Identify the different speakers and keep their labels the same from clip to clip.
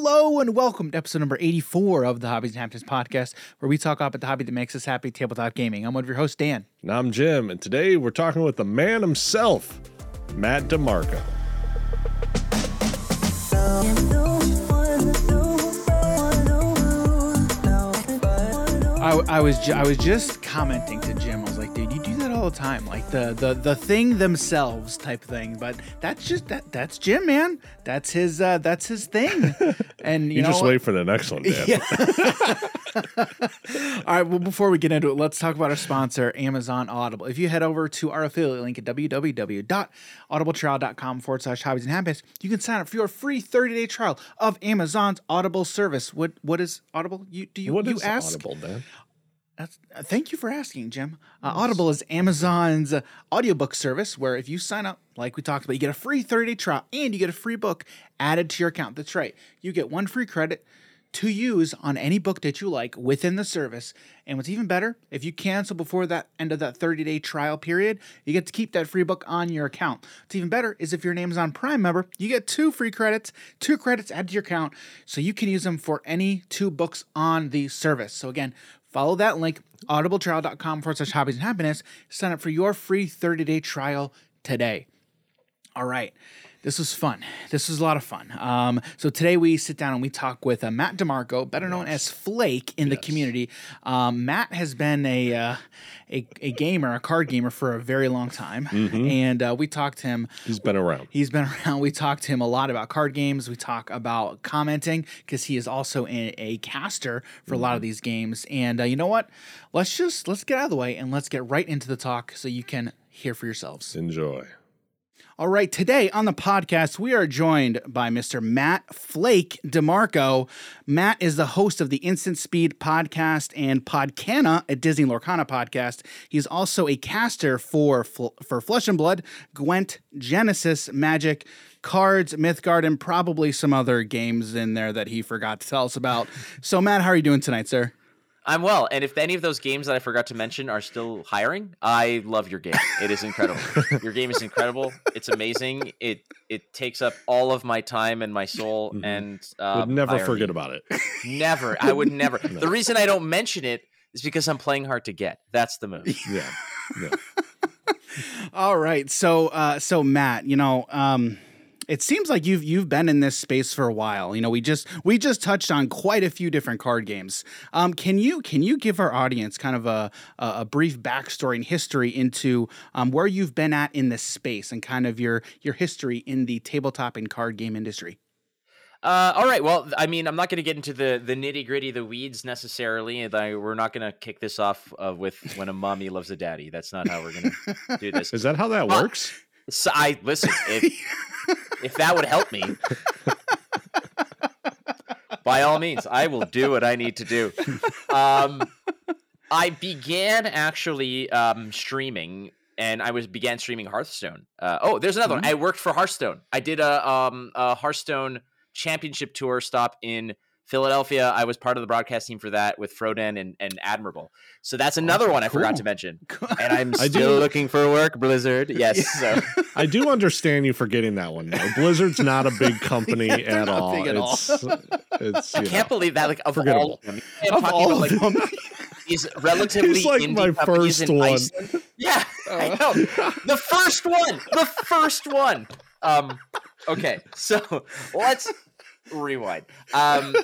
Speaker 1: Hello and welcome to episode number 84 of the Hobbies and Happiness podcast, where we talk about the hobby that makes us happy, tabletop gaming. I'm one of your hosts, Dan.
Speaker 2: And I'm Jim, and today we're talking with the man himself, Matt DiMarco.
Speaker 1: I, I was ju- I was just commenting to Jim. All the time, like the the the thing themselves type thing. But that's just that that's Jim, man. That's his uh, that's his thing. And you,
Speaker 2: You,
Speaker 1: know,
Speaker 2: just wait for the next one, Dan.
Speaker 1: All right, well, before we get into it, let's talk about our sponsor, Amazon Audible. If you head over to our affiliate link at www.audibletrial.com forward slash hobbies and happiness, you can sign up for your free 30 day trial of Amazon's Audible service. What What is Audible? You Do you,
Speaker 2: What
Speaker 1: you
Speaker 2: is
Speaker 1: ask?
Speaker 2: Audible, Dan?
Speaker 1: That's, uh, thank you for asking, Jim. Uh, Audible is Amazon's uh, audiobook service where if you sign up, like we talked about, you get a free 30 day trial and you get a free book added to your account. That's right. You get one free credit to use on any book that you like within the service. And what's even better, if you cancel before that end of that 30 day trial period, you get to keep that free book on your account. What's even better is if you're an Amazon Prime member, you get two free credits, two credits added to your account, so you can use them for any two books on the service. So again, follow that link, audibletrial.com forward slash hobbies and happiness. Sign up for your free 30 day trial today. All right. This was fun. This was a lot of fun. Um, so today we sit down and we talk with uh, Matt DiMarco, better known as Flake in the community. Um, Matt has been a, uh, a a gamer, a card gamer for a very long time, and uh, we talked to him.
Speaker 2: He's been around.
Speaker 1: He's been around. We talked to him a lot about card games. We talk about commenting because he is also a, a caster for a lot of these games. And uh, you know what? Let's just let's get out of the way and let's get right into the talk so you can hear for yourselves.
Speaker 2: Enjoy.
Speaker 1: All right, today on the podcast, we are joined by Mr. Matt Flake DiMarco. Matt is the host of the Instant Speed podcast and Podcana, a Disney Lorcana podcast. He's also a caster for for Flesh and Blood, Gwent, Genesis, Magic, Cards, Mythgard, and probably some other games in there that he forgot to tell us about. So, Matt, how are you doing tonight, sir?
Speaker 3: I'm well, and if any of those games that I forgot to mention are still hiring, I love your game. It is incredible. your game is incredible. It's amazing. It it takes up all of my time and my soul,
Speaker 2: Mhm.
Speaker 3: and
Speaker 2: Would
Speaker 3: um,
Speaker 2: never
Speaker 3: irony.
Speaker 2: forget about it.
Speaker 3: Never. I would never. The reason I don't mention it is because I'm playing hard to get. That's the move.
Speaker 2: Yeah. yeah.
Speaker 1: All right. So uh so Matt, you know, um it seems like you've you've been in this space for a while. You know, we just we just touched on quite a few different card games. Um, can you can you give our audience kind of a a, a brief backstory and history into um, where you've been at in this space and kind of your your history in the tabletop and card game industry?
Speaker 3: Uh, all right. Well, I mean, I'm not going to get into the the nitty gritty, the weeds necessarily. and I, we're not going to kick this off uh, with when a mommy loves a daddy. That's not how we're going to do this.
Speaker 2: Is that how that
Speaker 3: Well-
Speaker 2: works?
Speaker 3: So I listen. If, if that would help me, by all means, I will do what I need to do. Um, I began actually um, streaming, and I was began streaming Hearthstone. Uh, oh, there's another one. I worked for Hearthstone. I did a, um, a Hearthstone championship tour stop in Philadelphia. I was part of the broadcast team for that with Frodan and, and Admirable. So that's another one I forgot to mention. And I'm still looking for work, Blizzard. Yes. So.
Speaker 2: I do understand you forgetting that one though. Blizzard's not a big company
Speaker 1: Yeah,
Speaker 2: at
Speaker 1: not
Speaker 2: all.
Speaker 1: big at all.
Speaker 2: it's it's
Speaker 3: I
Speaker 2: you
Speaker 3: can't believe that. Like of
Speaker 2: Forgettable.
Speaker 3: all of them,
Speaker 1: of all
Speaker 3: about,
Speaker 1: of
Speaker 3: like
Speaker 1: them.
Speaker 3: these relatively
Speaker 2: He's like
Speaker 3: indie
Speaker 2: my first one.
Speaker 3: Iceland. Yeah, I
Speaker 1: Uh.
Speaker 3: know. the first one, the first one. Um, okay, so let's rewind. Um,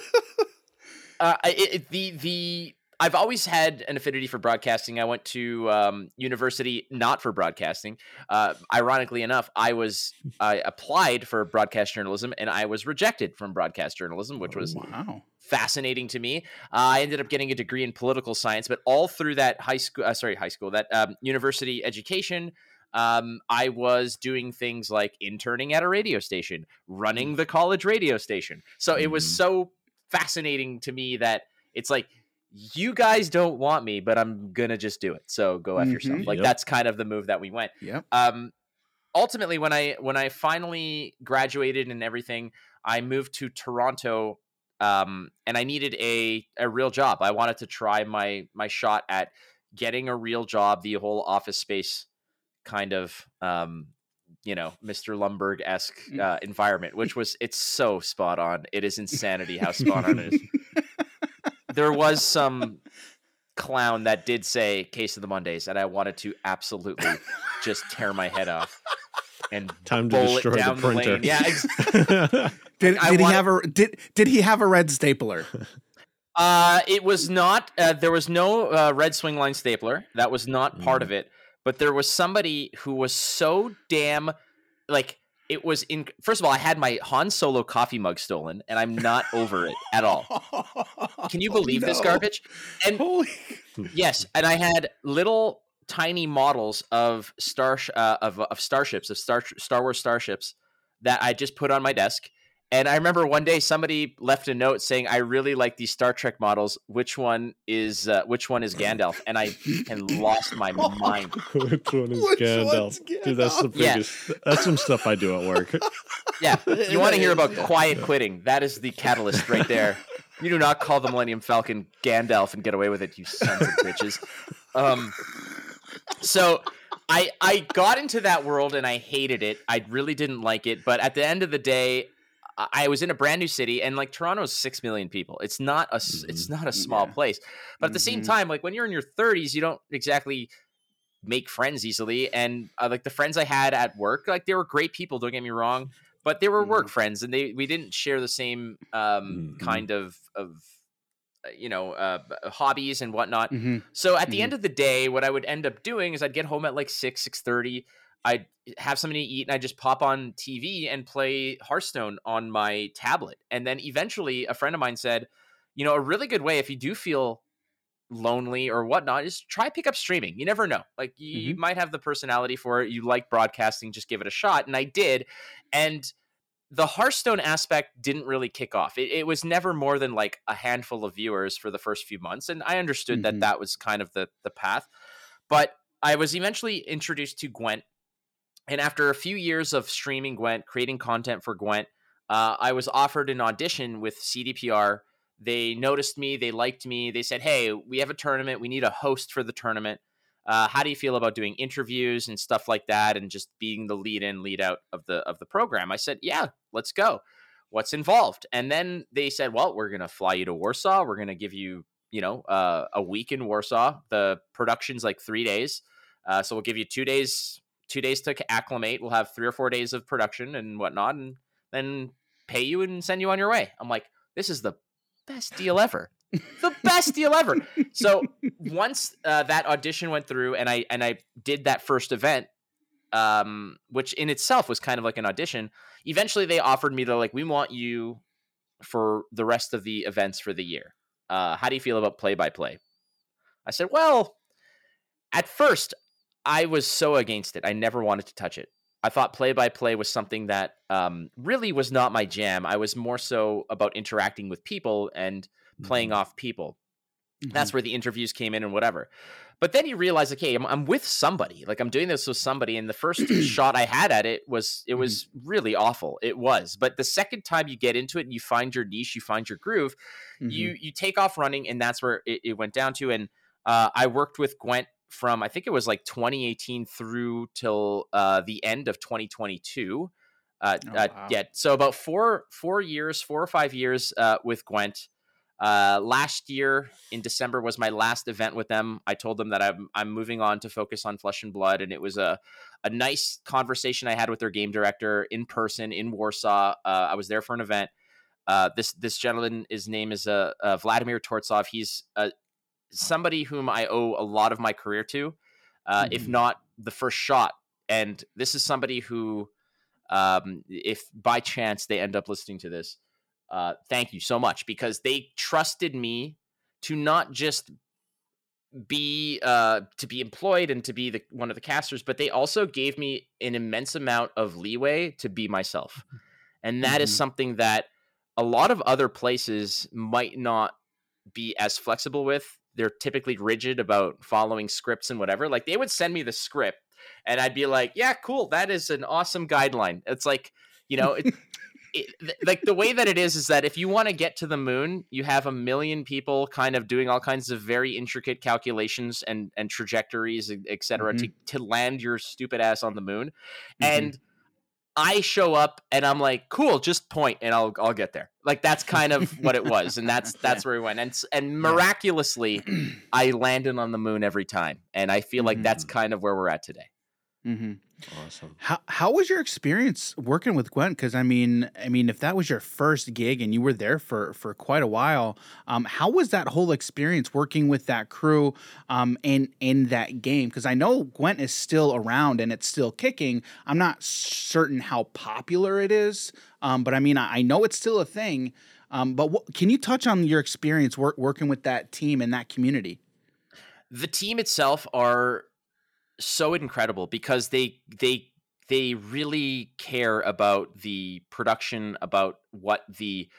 Speaker 3: uh, it, it- the the I've always had an affinity for broadcasting. I went to um, university not for broadcasting. Uh, ironically enough, I was I applied for broadcast journalism and I was rejected from broadcast journalism, which was
Speaker 1: wow.
Speaker 3: fascinating to me. Uh, I ended up getting a degree in political science, but all through that high school, uh, sorry, high school, that um, university education, um, I was doing things like interning at a radio station, running the college radio station. So it was
Speaker 2: Mhm.
Speaker 3: so fascinating to me that it's like, you guys don't want me, but I'm gonna just do it. So go after yourself.
Speaker 1: Mhm.
Speaker 3: Like
Speaker 2: Yep.
Speaker 3: that's kind of the move that we went
Speaker 1: Yep.
Speaker 3: um ultimately when i when i finally graduated and everything i moved to toronto um and i needed a a real job i wanted to try my my shot at getting a real job the whole office space kind of um you know Mr. Lumbergh esque uh, environment, which was it's so spot on. It is insanity how spot on it is. There was some clown that did say "Case of the Mondays," and I wanted to absolutely just tear my head off and
Speaker 2: Time to destroy the
Speaker 3: the,
Speaker 2: printer.
Speaker 3: lane. Yeah, ex-
Speaker 1: Did, did he have a did did he have a red stapler?
Speaker 3: Uh, it was not. Uh, there was no uh, red Swingline stapler. That was not part
Speaker 2: Mm.
Speaker 3: of it. But there was somebody who was so damn like it was in. First of all, I had my Han Solo coffee mug stolen, and I'm not over it at all. Can you believe this
Speaker 1: No.
Speaker 3: garbage? And
Speaker 1: Holy
Speaker 3: yes, and I had little tiny models of star uh, of of starships of star Star Wars starships that I just put on my desk. And I remember one day somebody left a note saying, "I really like these Star Trek models. Which one is uh, which one is Gandalf?" And I and lost my mind.
Speaker 2: Which one is
Speaker 1: Which
Speaker 2: Gandalf?
Speaker 1: one's
Speaker 2: Dude, that's the
Speaker 1: Gandalf?
Speaker 3: Yeah.
Speaker 2: biggest. That's some stuff I do at work.
Speaker 3: Yeah, you want to hear about quiet quitting? That is the catalyst right there. You do not call the Millennium Falcon Gandalf and get away with it, you sons of bitches. Um, so I I got into that world and I hated it. I really didn't like it. But at the end of the day, I was in a brand new city, and like Toronto's six million people. It's not a s- it's not a small
Speaker 1: Yeah.
Speaker 3: place. But at the same
Speaker 1: Mhm.
Speaker 3: time, like when you're in your 30s, you don't exactly make friends easily. And uh, like the friends I had at work, like they were great people. Don't get me wrong, but they were work friends, and they we didn't share the same um,
Speaker 2: Mhm.
Speaker 3: kind of of uh, you know uh, hobbies and whatnot.
Speaker 1: Mhm.
Speaker 3: So at the end of the day, what I would end up doing is I'd get home at like six six thirty. I'd have something to eat, and I just pop on TV and play Hearthstone on my tablet. And then eventually, a friend of mine said, "You know, a really good way if you do feel lonely or whatnot is try pick up streaming. You never know. Like you, you might have the personality for it. You like broadcasting, just give it a shot." And I did, and the Hearthstone aspect didn't really kick off. It, it was never more than like a handful of viewers for the first few months, and I understood
Speaker 1: Mhm.
Speaker 3: that that was kind of the the path. But I was eventually introduced to Gwent, and after a few years of streaming Gwent, creating content for Gwent, uh, I was offered an audition with CDPR. They noticed me, they liked me. They said, "Hey, we have a tournament. We need a host for the tournament. Uh, how do you feel about doing interviews and stuff like that, and just being the lead in, lead out of the of the program?" I said, "Yeah, let's go. What's involved?" And then they said, "Well, we're gonna fly you to Warsaw. We're gonna give you, you know, uh, a week in Warsaw. The production's like three days, uh, so we'll give you two days, two days to acclimate. We'll have three or four days of production and whatnot, and then pay you and send you on your way." I'm like, "This is the best deal ever." the best deal ever. So once uh, that audition went through, and I and I did that first event, um, which in itself was kind of like an audition. Eventually, they offered me the like, we want you for the rest of the events for the year. Uh, how do you feel about play by play? I said, well, at first, I was so against it. I never wanted to touch it. I thought play by play was something that um, really was not my jam. I was more so about interacting with people and playing off people. That's where the interviews came in and whatever. But then you realize, like, hey, I'm, I'm with somebody. Like, I'm doing this with somebody. And the first shot I had at it was, it was really awful. It was. But the second time you get into it and you find your niche, you find your groove,
Speaker 1: Mhm.
Speaker 3: you you take off running, and that's where it, it went down to. And uh, I worked with Gwent from I think it was like 2018 through till uh, the end of 2022. Uh,
Speaker 1: Oh,
Speaker 3: uh,
Speaker 1: wow.
Speaker 3: yeah, so about four four years, four or five years uh, with Gwent. Uh, last year in December was my last event with them. I told them that I'm I'm moving on to focus on Flesh and Blood, and it was a a nice conversation I had with their game director in person in Warsaw. Uh, I was there for an event. Uh, this this gentleman, his name is uh, uh, Vladimir Tortsov. He's uh, somebody whom I owe a lot of my career to, uh, if
Speaker 1: Mhm.
Speaker 3: not the first shot. And this is somebody who, um, if by chance they end up listening to this, uh, thank you so much because they trusted me to not just be uh, to be employed and to be the one of the casters, but they also gave me an immense amount of leeway to be myself, and that is
Speaker 1: Mhm.
Speaker 3: something that a lot of other places might not be as flexible with. They're typically rigid about following scripts and whatever. Like they would send me the script, and I'd be like, "Yeah, cool. That is an awesome guideline." It's like you know. It, it, th- like the way that it is is that if you want to get to the moon you have a million people kind of doing all kinds of very intricate calculations and and trajectories et cetera to, to land your stupid ass on the moon
Speaker 1: Mhm.
Speaker 3: and I show up and I'm like, cool, just point and I'll I'll get there. Like that's kind of what it was, and that's that's where we went. And and miraculously, I landed on the moon every time, and I feel like that's kind of where we're at today.
Speaker 1: Mm-hmm.
Speaker 2: Awesome.
Speaker 1: How how was your experience working with Gwent? Because I mean, I mean, if that was your first gig and you were there for for quite a while, um, how was that whole experience working with that crew, um, in in that game? Because I know Gwent is still around and it's still kicking. I'm not certain how popular it is, um, but I mean, I, I know it's still a thing. Um, but what, can you touch on your experience work, working with that team and that community?
Speaker 3: The team itself are so incredible because they they they really care about the production, about what the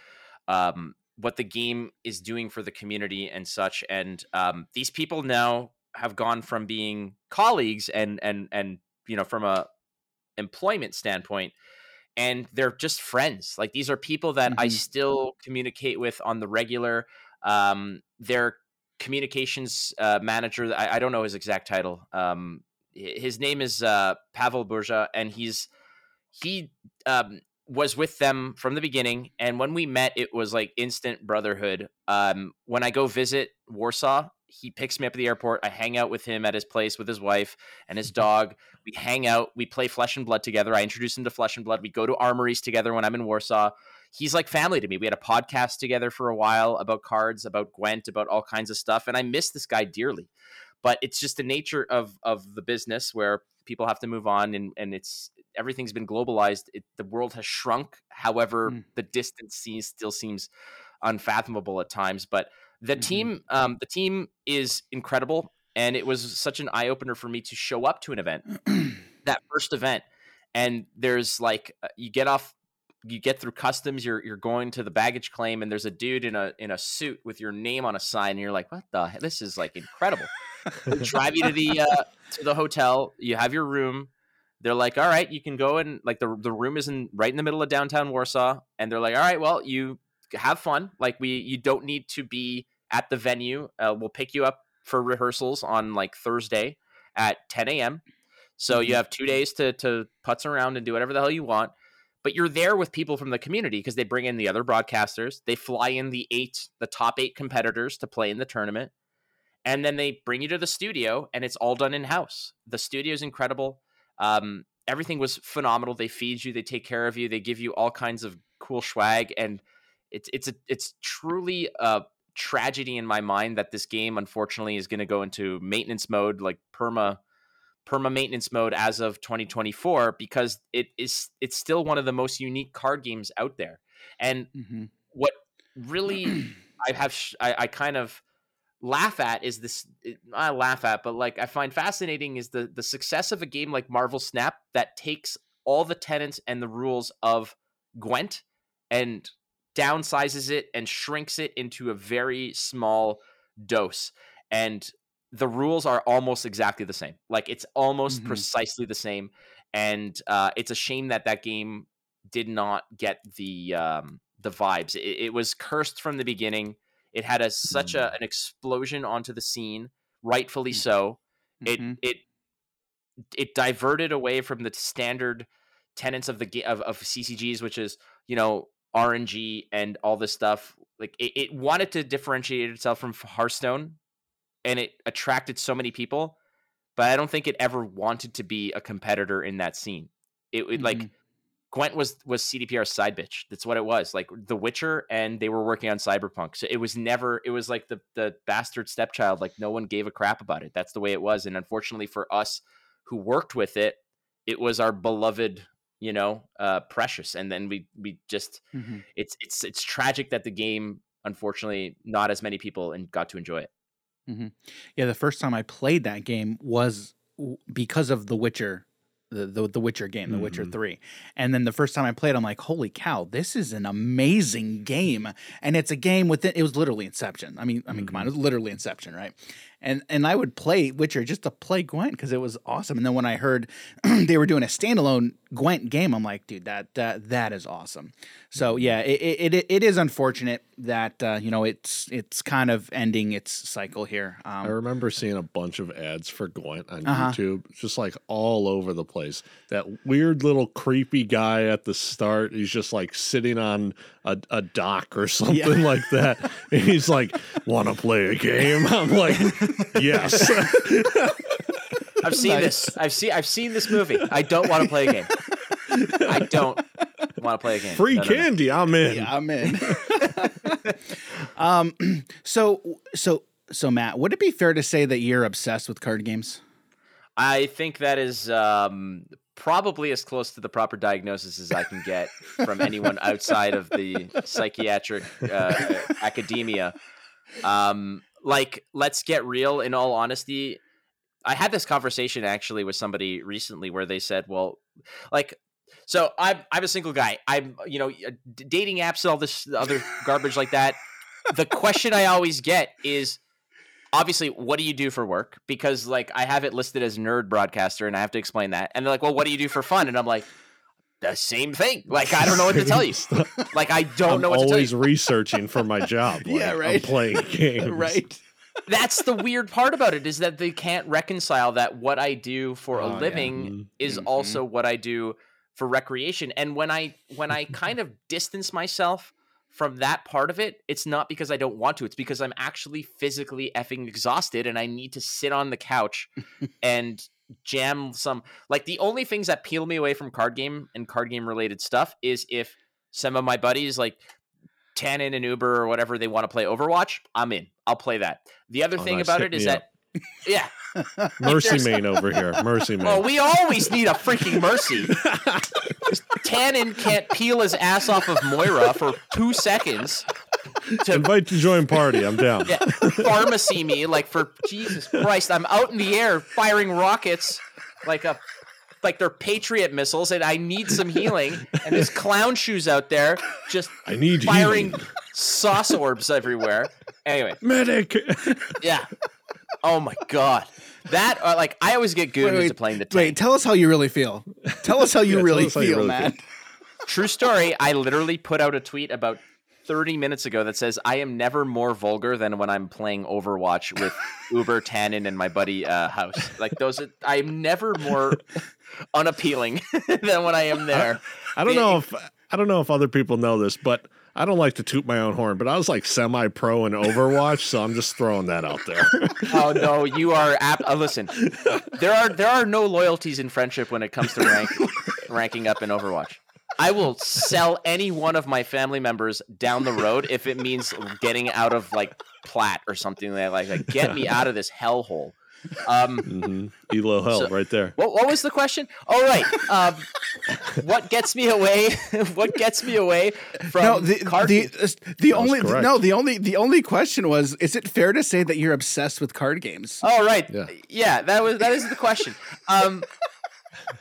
Speaker 3: um, what the game is doing for the community and such. And um, these people now have gone from being colleagues and and and you know from a employment standpoint and they're just friends like these are people that i
Speaker 1: Mhm.
Speaker 3: still communicate with on the regular um their communications uh, manager I, I don't know his exact title um his name is uh Paweł Burza and he's he um was with them from the beginning and when we met it was like instant brotherhood. Um when i go visit warsaw he picks me up at the airport i hang out with him at his place with his wife and his dog we hang out we play flesh and blood together i introduce him to flesh and blood we go to armories together when i'm in warsaw he's like family to me. We had a podcast together for a while about cards about gwent about all kinds of stuff and i miss this guy dearly. But it's just the nature of of the business where people have to move on and and it's everything's been globalized. It, the world has shrunk. However
Speaker 1: Mm.
Speaker 3: the distance seems, still seems unfathomable at times. But the
Speaker 1: Mhm.
Speaker 3: team um, the team is incredible and it was such an eye-opener for me to show up to an event that first event. And there's like uh, you get off you get through customs you're you're going to the baggage claim and there's a dude in a in a suit with your name on a sign and you're like what the he- this is like incredible they drive you to the uh, to the hotel you have your room they're like all right you can go and like the the room is in right in the middle of downtown Warsaw and they're like all right well you have fun like we you don't need to be at the venue uh, we'll pick you up for rehearsals on like Thursday at 10 a.m. So you
Speaker 1: Mhm.
Speaker 3: have two days to to putz around and do whatever the hell you want. But you're there with people from the community because they bring in the other broadcasters. They fly in the eight, the top eight competitors to play in the tournament, and then they bring you to the studio, and it's all done in house. The studio is incredible. Um, everything was phenomenal. They feed you, they take care of you, they give you all kinds of cool swag, and it's it's a it's truly a tragedy in my mind that this game unfortunately is going to go into maintenance mode, like perma perma maintenance mode as of 2024 because it is it's still one of the most unique card games out there. And
Speaker 1: Mhm.
Speaker 3: what really I have sh- I, I kind of laugh at is this I laugh at but like I find fascinating is the the success of a game like Marvel Snap that takes all the tenets and the rules of Gwent and downsizes it and shrinks it into a very small dose and the rules are almost exactly the same like it's almost
Speaker 1: Mhm.
Speaker 3: precisely the same and uh, it's a shame that that game did not get the um, the vibes. It, it was cursed from the beginning. It had a such a, an explosion onto the scene, rightfully
Speaker 1: Mm.
Speaker 3: so. It
Speaker 1: Mhm.
Speaker 3: it it diverted away from the standard tenets of the of, of CCGs, which is you know RNG and all this stuff. Like it, it wanted to differentiate itself from Hearthstone, and it attracted so many people. But I don't think it ever wanted to be a competitor in that scene. It, it like
Speaker 1: Mhm.
Speaker 3: Gwent was was CDPR's side bitch. That's what it was. Like The Witcher, and they were working on Cyberpunk. So it was never. It was like the the bastard stepchild. Like no one gave a crap about it. That's the way it was. And unfortunately for us who worked with it, it was our beloved, you know, uh, precious. And then we we just
Speaker 1: Mhm.
Speaker 3: it's it's it's tragic that the game unfortunately not as many people and got to enjoy it.
Speaker 1: Yeah, the first time I played that game was w- because of The Witcher, the the, the Witcher game, The Witcher
Speaker 2: Mhm.
Speaker 1: Three, and then the first time I played, I'm like, holy cow, this is an amazing game, and it's a game within. It was literally Inception. I mean, I mean, come on, it was literally Inception, right? And and I would play Witcher just to play Gwent because it was awesome. And then when I heard they were doing a standalone Gwent game, I'm like, dude, that that that is awesome. So yeah, it it, it is unfortunate that uh, you know it's it's kind of ending its cycle here.
Speaker 2: I
Speaker 1: Um,
Speaker 2: remember seeing a bunch of ads for Gwent on
Speaker 1: Uh-huh.
Speaker 2: YouTube, just like all over the place. That weird little creepy guy at the start, he's just like sitting on a, a dock or something like that. And he's like, Want to play a game? I'm like, Yes.
Speaker 3: I've seen
Speaker 1: Nice.
Speaker 3: this. I've seen I've seen this movie. I don't want to play a game. I don't want to play a game.
Speaker 2: Free
Speaker 3: No, no, no.
Speaker 2: candy, I'm in.
Speaker 1: yeah, I'm in. um, so so so Matt, would it be fair to say that you're obsessed with card games?
Speaker 3: I think that is um, probably as close to the proper diagnosis as I can get from anyone outside of the psychiatric uh, academia. Um, like, let's get real. In all honesty, I had this conversation actually with somebody recently where they said, "Well, like." So I'm I'm a single guy. I'm you know uh, dating apps and all this other garbage like that. The question I always get is, obviously what do you do for work because like i have it listed as nerd broadcaster and i have to explain that and they're like well what do you do for fun and i'm like the same thing like i don't know what to tell you like i don't
Speaker 2: I'm
Speaker 3: know what to tell you.
Speaker 2: always researching for my job.
Speaker 1: Yeah, right.
Speaker 2: I'm playing games.
Speaker 1: right.
Speaker 3: that's the weird part about it is that they can't reconcile that what i do for
Speaker 1: Oh,
Speaker 3: a living
Speaker 2: Mhm.
Speaker 3: is
Speaker 1: Mhm.
Speaker 3: also what i do for recreation and when i when i kind of distance myself from that part of it it's not because i don't want to it's because i'm actually physically effing exhausted and i need to sit on the couch and jam some like the only things that peel me away from card game and card game related stuff is if some of my buddies like Tannon and Uber or whatever they want to play Overwatch, I'm in. I'll play that. The other
Speaker 2: Oh,
Speaker 3: thing
Speaker 2: nice.
Speaker 3: about
Speaker 2: Hit
Speaker 3: it is
Speaker 2: me
Speaker 3: that yeah,
Speaker 2: Mercy main over here. Mercy main.
Speaker 3: well, we always need a freaking mercy. Tannon can't peel his ass off of Moira for two seconds to
Speaker 2: Invite to join party. I'm down.
Speaker 3: yeah, pharmacy me like for Jesus Christ. I'm out in the air firing rockets like a like they're Patriot missiles, and I need some healing. And this clown shoes out there just
Speaker 2: I need
Speaker 3: firing
Speaker 2: healing.
Speaker 3: sauce orbs everywhere. Anyway,
Speaker 2: medic.
Speaker 3: yeah. Oh my god. That uh, like I always get good
Speaker 1: Wait,
Speaker 3: into
Speaker 1: wait,
Speaker 3: playing the tank.
Speaker 1: Wait, tell us how you really feel. Tell us how you
Speaker 2: Yeah,
Speaker 1: really
Speaker 2: us how you
Speaker 1: feel,
Speaker 2: really
Speaker 1: Matt.
Speaker 2: feel.
Speaker 3: True story. I literally put out a tweet about 30 minutes ago that says I am never more vulgar than when I'm playing Overwatch with Uber Tannon and my buddy uh, House. Like those, are, I'm never more unappealing than when I am there.
Speaker 2: I don't know if I don't know if other people know this, but I don't like to toot my own horn, but I was like semi-pro in Overwatch, so I'm just throwing that out there.
Speaker 3: Oh no, you are apt. Uh, listen, there are there are no loyalties in friendship when it comes to rank, ranking up in Overwatch. I will sell any one of my family members down the road if it means getting out of like plat or something like like, like get me out of this hellhole. Um,
Speaker 2: hmm Elo hell
Speaker 3: So-
Speaker 2: right there.
Speaker 3: what, what was the question? All right. Um, what gets me away? what gets me away from
Speaker 1: No, the
Speaker 3: card
Speaker 1: the
Speaker 3: games?
Speaker 1: uh, the only
Speaker 2: correct.
Speaker 1: no the only the only question was: Is it fair to say that you're obsessed with card games?
Speaker 3: Oh right,
Speaker 2: Yeah.
Speaker 3: yeah. That was that is the question. Um,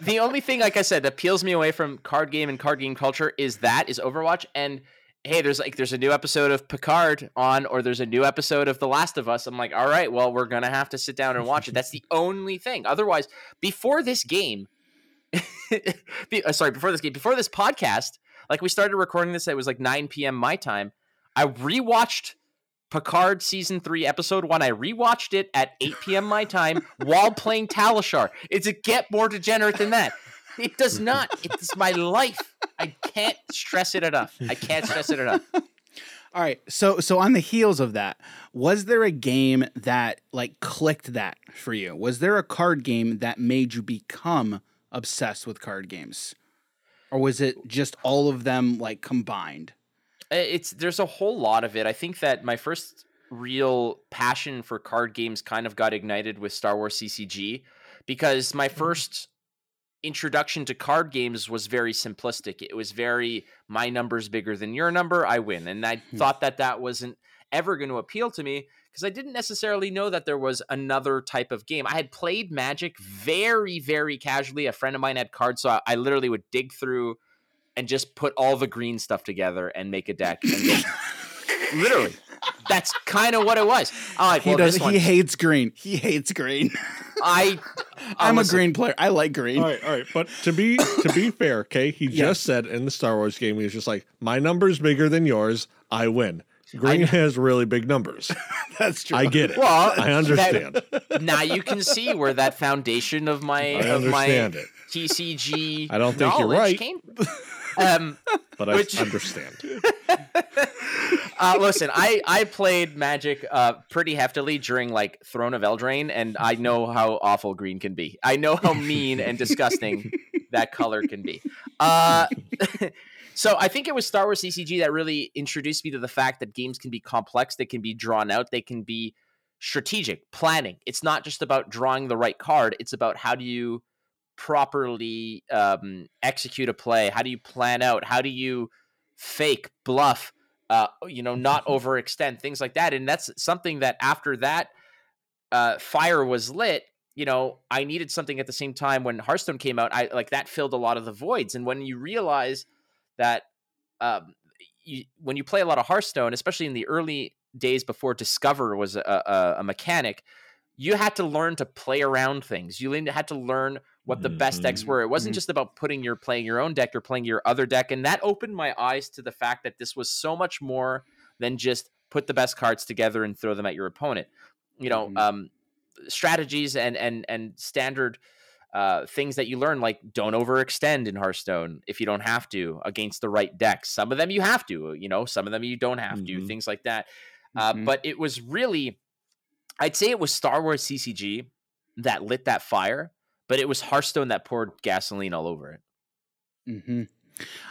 Speaker 3: the only thing, like I said, that peels me away from card game and card game culture is that is Overwatch. And hey, there's like there's a new episode of Picard on, or there's a new episode of The Last of Us. I'm like, all right, well, we're gonna have to sit down and watch it. That's the only thing. Otherwise, before this game, uh, sorry, before this game, before this podcast, like we started recording this, it was like 9 p.m. my time. I rewatched Picard season three, episode one. I rewatched it at 8 p.m. my time while playing Talishar. It's a get more degenerate than that. It does not. It's my life. I can't stress it enough. I can't stress it enough.
Speaker 1: All right. So so on the heels of that, was there a game that like clicked that for you? Was there a card game that made you become obsessed with card games? Or was it just all of them like combined?
Speaker 3: Uh, It's there's a whole lot of it. I think that my first real passion for card games kind of got ignited with Star Wars CCG because my first introduction to card games was very simplistic. It was very my number's bigger than your number, I win. And I
Speaker 1: Hmm.
Speaker 3: thought that that wasn't ever going to appeal to me because I didn't necessarily know that there was another type of game. I had played Magic very very casually. A friend of mine had cards so I, I literally would dig through and just put all the green stuff together and make a deck and go- literally that's kind of what it was. I'm like,
Speaker 1: He
Speaker 3: well,
Speaker 1: does.
Speaker 3: this one,
Speaker 1: He hates green. He hates green.
Speaker 3: I,
Speaker 1: I'm a
Speaker 3: listen,
Speaker 1: green player. I like green.
Speaker 2: All right, all right. But to be to be fair, okay, he
Speaker 1: Yeah.
Speaker 2: just said in the Star Wars game, he was just like, my number's bigger than yours. I win. Green has really big numbers.
Speaker 1: That's true.
Speaker 2: I get it.
Speaker 3: Well,
Speaker 2: I understand.
Speaker 3: now you can see where that foundation of my
Speaker 2: I
Speaker 3: of my
Speaker 2: it.
Speaker 3: TCG.
Speaker 2: I don't think you're right.
Speaker 3: Came. Um,
Speaker 2: But I
Speaker 3: Which-
Speaker 2: understand.
Speaker 3: uh, listen, I I played Magic uh, pretty heftily during like Throne of Eldraine, and I know how awful green can be. I know how mean and disgusting that color can be. Uh, so I think it was Star Wars CCG that really introduced me to the fact that games can be complex, they can be drawn out, they can be strategic planning. It's not just about drawing the right card; it's about how do you properly um, execute a play? How do you plan out? How do you fake bluff? Uh, you know, not overextend things like that. And that's something that after that uh, fire was lit, you know, I needed something at the same time when Hearthstone came out. I like that filled a lot of the voids. And when you realize that um, you, when you play a lot of Hearthstone, especially in the early days before Discover was a, a, a mechanic, you had to learn to play around things. You had to learn what the best decks
Speaker 2: Mhm.
Speaker 3: were. It wasn't
Speaker 1: Mhm.
Speaker 3: just about putting your playing your own deck or playing your other deck, and that opened my eyes to the fact that this was so much more than just put the best cards together and throw them at your opponent. You know,
Speaker 1: Mhm.
Speaker 3: um, strategies and and and standard uh, things that you learn, like don't overextend in Hearthstone if you don't have to against the right decks. Some of them you have to, you know, some of them you don't have to,
Speaker 2: Mhm.
Speaker 3: things like that. Uh,
Speaker 1: Mhm.
Speaker 3: but it was really, I'd say it was Star Wars CCG that lit that fire, but it was Hearthstone that poured gasoline all over it.
Speaker 1: hmm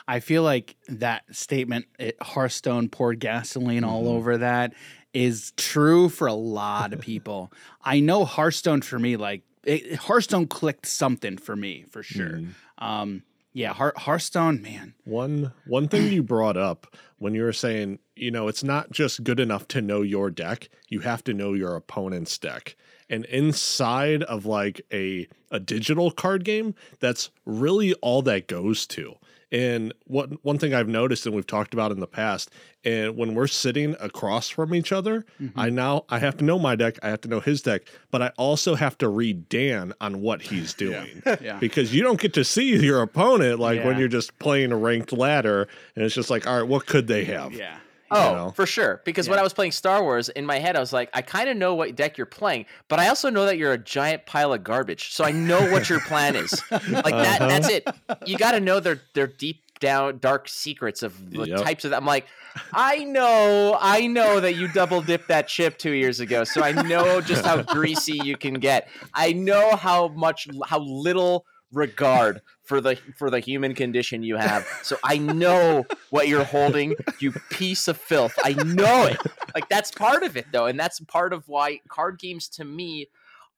Speaker 1: I feel like that statement, it, Hearthstone poured gasoline all
Speaker 2: Mhm.
Speaker 1: over that, is true for a lot of people. I know Hearthstone for me, like it, Hearthstone clicked something for me for sure.
Speaker 2: Mm.
Speaker 1: Um, yeah, Heart, Hearthstone, man.
Speaker 2: One one thing you brought up when you were saying, you know, it's not just good enough to know your deck, you have to know your opponent's deck. And inside of like a a digital card game, that's really all that goes to. And what one thing I've noticed and we've talked about in the past, and when we're sitting across from each other,
Speaker 1: Mm-hmm.
Speaker 2: I now I have to know my deck, I have to know his deck, but I also have to read Dan on what he's doing
Speaker 1: Yeah.
Speaker 2: because you don't get to see your opponent like when you're just playing a ranked ladder and it's just like all right what could they have
Speaker 1: Yeah.
Speaker 3: Oh,
Speaker 2: know?
Speaker 3: for sure. Because when I was playing Star Wars, in my head, I was like, I kind of know what deck you're playing, but I also know that you're a giant pile of garbage. So I know what your plan is. Like that.
Speaker 2: Uh-huh.
Speaker 3: That's it. You got to know their their deep down dark secrets of the
Speaker 2: Yep.
Speaker 3: types of. that. I'm like, I know, I know that you double dipped that chip two years ago, so I know just how greasy you can get. I know how much, how little regard for the for the human condition you have. So I know what you're holding, you piece of filth. I know it. Like that's part of it though, and that's part of why card games to me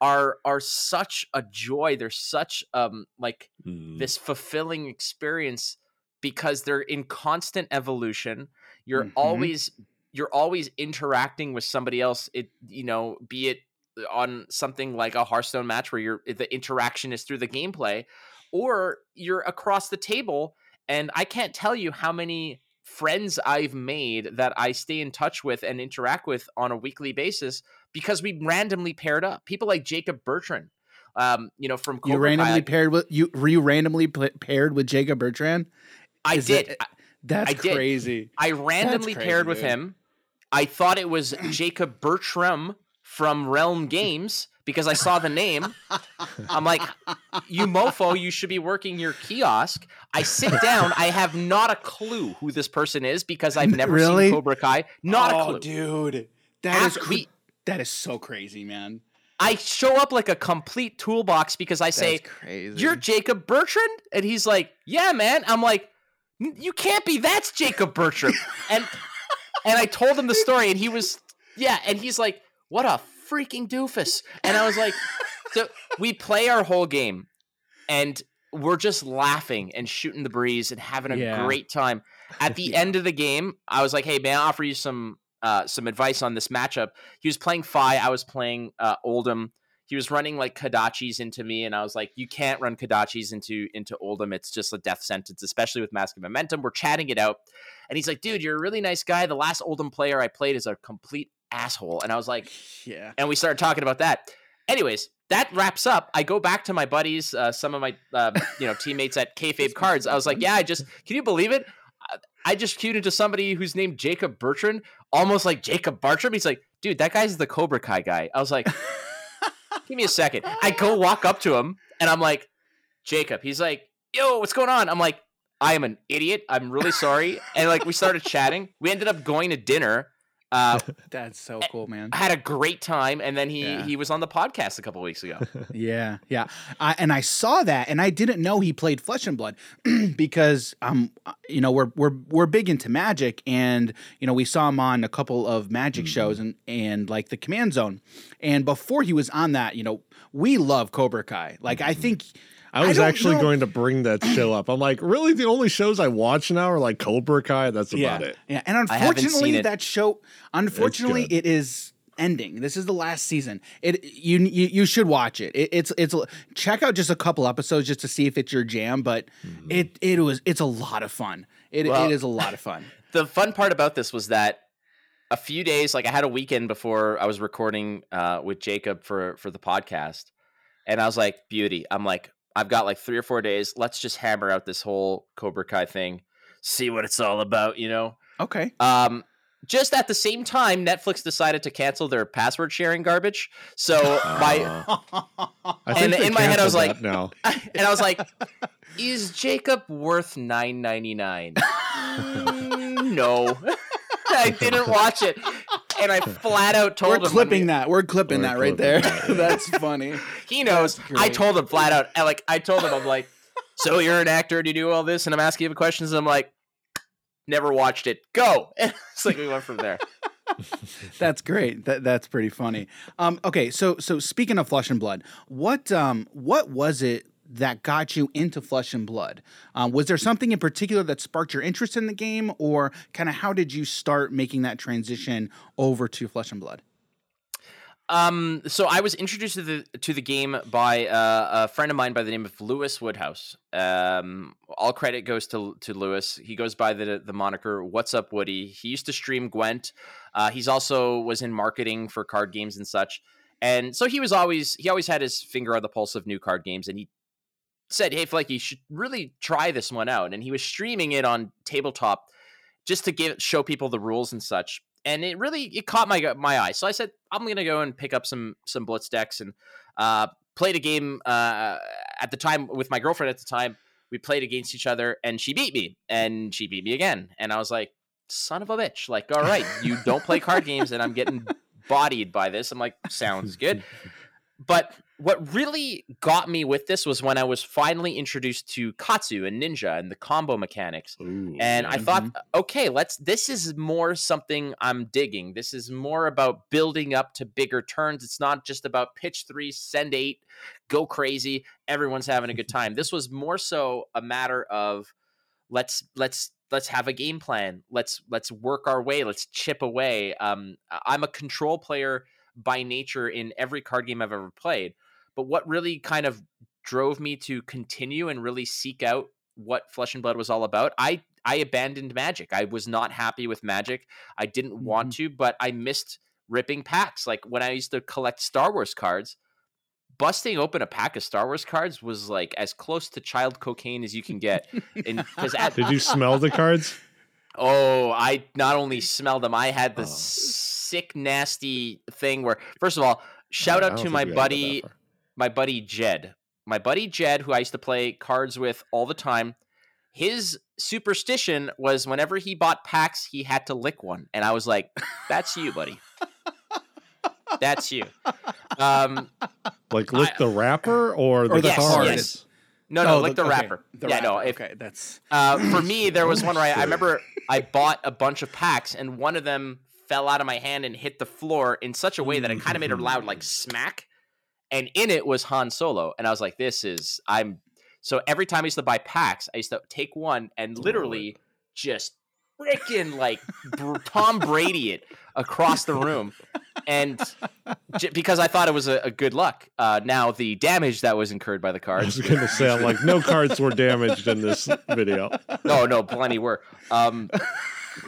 Speaker 3: are are such a joy. They're such um like
Speaker 2: Mm.
Speaker 3: this fulfilling experience because they're in constant evolution. You're
Speaker 1: Mhm.
Speaker 3: always you're always interacting with somebody else. It you know, be it on something like a Hearthstone match where you're the interaction is through the gameplay, or you're across the table. And I can't tell you how many friends I've made that I stay in touch with and interact with on a weekly basis because we randomly paired up. People like Jacob Bertrand, um, you know, from
Speaker 1: You
Speaker 3: Cobra Kai,
Speaker 1: randomly paired with you. Were you randomly pla paired with Jacob Bertrand?
Speaker 3: I
Speaker 1: is
Speaker 3: did. I-
Speaker 1: That's
Speaker 3: I did.
Speaker 1: crazy.
Speaker 3: I randomly
Speaker 1: crazy,
Speaker 3: paired with him. I thought it was Jacob Bertram from Realm Games because I saw the name. I'm like, you mofo, you should be working your kiosk. I sit down. I have not a clue who this person is because I've never
Speaker 1: Really?
Speaker 3: seen Cobra Kai. Not
Speaker 1: oh,
Speaker 3: a clue.
Speaker 1: dude. That is
Speaker 3: After
Speaker 1: cr-
Speaker 3: we-
Speaker 1: that is so crazy, man.
Speaker 3: I show up like a complete toolbox because I say,
Speaker 1: crazy.
Speaker 3: You're Jacob Bertrand? And he's like, Yeah, man. I'm like, You can't be. That's Jacob Bertrand. and and I told him the story, and he was, Yeah. And he's like, What a freaking doofus. And I was like, So we play our whole game, and we're just laughing and shooting the breeze and having a
Speaker 1: Yeah.
Speaker 3: great time. At the
Speaker 1: Yeah.
Speaker 3: end of the game, I was like, Hey, may I offer you some uh, some advice on this matchup? He was playing Fai, I was playing uh, Oldhim. he was running like Kodachis into me, and I was like, "You can't run Kodachis into into Oldhim. It's just a death sentence, especially with Mask of Momentum." We're chatting it out, and he's like, "Dude, you're a really nice guy. The last Oldhim player I played is a complete asshole," and I was like,
Speaker 1: Yeah.
Speaker 3: and we started talking about that. Anyways, that wraps up. I go back to my buddies, uh, some of my uh, you know teammates at Kayfabe Cards. I was like, "Yeah, I just can you believe it? I- just queued into somebody who's named Jacob Bertrand, almost like Jacob Bartram. He's like, dude, that guy's the Cobra Kai guy. I was like, give me a second. I go walk up to him and I'm like, Jacob. He's like, yo, what's going on? I'm like, I am an idiot. I'm really sorry. And like we started chatting. We ended up going to dinner. Uh,
Speaker 1: That's so cool, man.
Speaker 3: I had a great time, and then he
Speaker 1: Yeah.
Speaker 3: he was on the podcast a couple weeks ago.
Speaker 1: Yeah, yeah. I, and I saw that, and I didn't know he played Flesh and Blood because, um, you know, we're we're we're big into Magic, and you know, we saw him on a couple of Magic shows, and and like the Command Zone, and before he was on that, you know, we love Cobra Kai. Like, I think
Speaker 2: I was
Speaker 1: don't
Speaker 2: actually
Speaker 1: know-
Speaker 2: going to bring that show up. I'm like, really? The only shows I watch now are like Cobra Kai. That's
Speaker 1: yeah,
Speaker 2: about it.
Speaker 1: yeah. And
Speaker 3: I haven't seen
Speaker 1: unfortunately, that show, unfortunately, it is ending. This is the last season. It you you, you should watch it. it. It's it's check out just a couple episodes just to see if it's your jam. But it it was it's a lot of fun. It
Speaker 3: Well-
Speaker 1: it is a lot of fun.
Speaker 3: the fun part about this was that a few days, like I had a weekend before I was recording uh, with Jacob for for the podcast, and I was like, "Beauty." I'm like, I've got like three or four days. Let's just hammer out this whole Cobra Kai thing, see what it's all about, you know.
Speaker 1: Okay.
Speaker 3: Um, just at the same time, Netflix decided to cancel their password sharing garbage. So my
Speaker 2: Uh,
Speaker 3: And in my head, I was like-
Speaker 2: now.
Speaker 3: and I was like, "Is Jacob worth nine ninety nine? No, I didn't watch it, and I flat out told him
Speaker 1: We're
Speaker 3: him. when
Speaker 1: clipping
Speaker 3: we-
Speaker 1: that. We're clipping
Speaker 2: We're
Speaker 1: that right
Speaker 2: clipping
Speaker 1: there.
Speaker 2: that, yeah.
Speaker 1: That's funny.
Speaker 3: He knows. I told him flat out. and, Like I told him, I'm like, "So you're an actor? Do you do all this?" And I'm asking him questions. And I'm like, "Never watched it. Go." And it's like we went from there.
Speaker 1: That's great. That that's pretty funny. Um, okay, so so speaking of Flesh and Blood, what um what was it that got you into Flesh and Blood? Um, was there something in particular that sparked your interest in the game, or kind of how did you start making that transition over to Flesh and Blood?
Speaker 3: Um, so I was introduced to the to the game by uh, a friend of mine by the name of Lewis Woodhouse. Um, all credit goes to to Lewis. He goes by the the moniker "What's Up Woody." He used to stream Gwent. Uh, he's also was in marketing for card games and such. And so he was always he always had his finger on the pulse of new card games. And he said, "Hey, Fleck, you should really try this one out." And he was streaming it on tabletop just to give show people the rules and such. And it really it caught my my eye. So I said, I'm gonna go and pick up some some blitz decks and uh, played a game uh, at the time with my girlfriend at the time. We played against each other, and she beat me, and she beat me again. And I was like, "Son of a bitch!" Like, all right, you don't play card games, and I'm getting bodied by this. I'm like, sounds good. But what really got me with this was when I was finally introduced to Katsu and Ninja and the combo mechanics.
Speaker 2: Ooh,
Speaker 3: And I
Speaker 2: yeah.
Speaker 3: thought, okay, let's. This is more something I'm digging. This is more about building up to bigger turns. It's not just about pitch three, send eight, go crazy. Everyone's having a good time. This was more so a matter of let's let's let's have a game plan. Let's let's work our way. Let's chip away. Um, I'm a control player by nature in every card game I've ever played. But what really kind of drove me to continue and really seek out what Flesh and Blood was all about. I I abandoned Magic. I was not happy with Magic. I didn't want mm-hmm. to, but I missed ripping packs. Like when I used to collect Star Wars cards, busting open a pack of Star Wars cards was like as close to child cocaine as you can get. And because at
Speaker 2: Did you smell the cards?
Speaker 3: Oh, I not only smelled them, I had the
Speaker 2: Oh.
Speaker 3: sick, nasty thing where, first of all, shout
Speaker 2: I
Speaker 3: out to my
Speaker 2: we gotta go that
Speaker 3: buddy,
Speaker 2: far.
Speaker 3: My buddy Jed. My buddy Jed, who I used to play cards with all the time. His superstition was whenever he bought packs, he had to lick one, and I was like, "That's you, buddy. That's you." Um,
Speaker 2: Like lick
Speaker 3: I-
Speaker 2: the wrapper or the
Speaker 1: Or
Speaker 3: Yes,
Speaker 2: cards?
Speaker 3: yes. no, no,
Speaker 1: Oh,
Speaker 3: like the,
Speaker 1: okay,
Speaker 3: wrapper.
Speaker 1: the
Speaker 3: yeah, no. If,
Speaker 1: okay, that's
Speaker 3: Uh, for me, there was one where I, I remember I bought a bunch of packs, and one of them fell out of my hand and hit the floor in such a way that it kind of made a loud like smack. And in it was Han Solo, and I was like, "This is I'm." So every time I used to buy packs, I used to take one and literally just freaking like br- Tom Brady it across the room. and j- because I thought it was a, a good luck. Uh, now the damage that was incurred by the cards.
Speaker 2: I was going to say, I'm like, no cards were damaged in this video.
Speaker 3: no, no, plenty were. Um,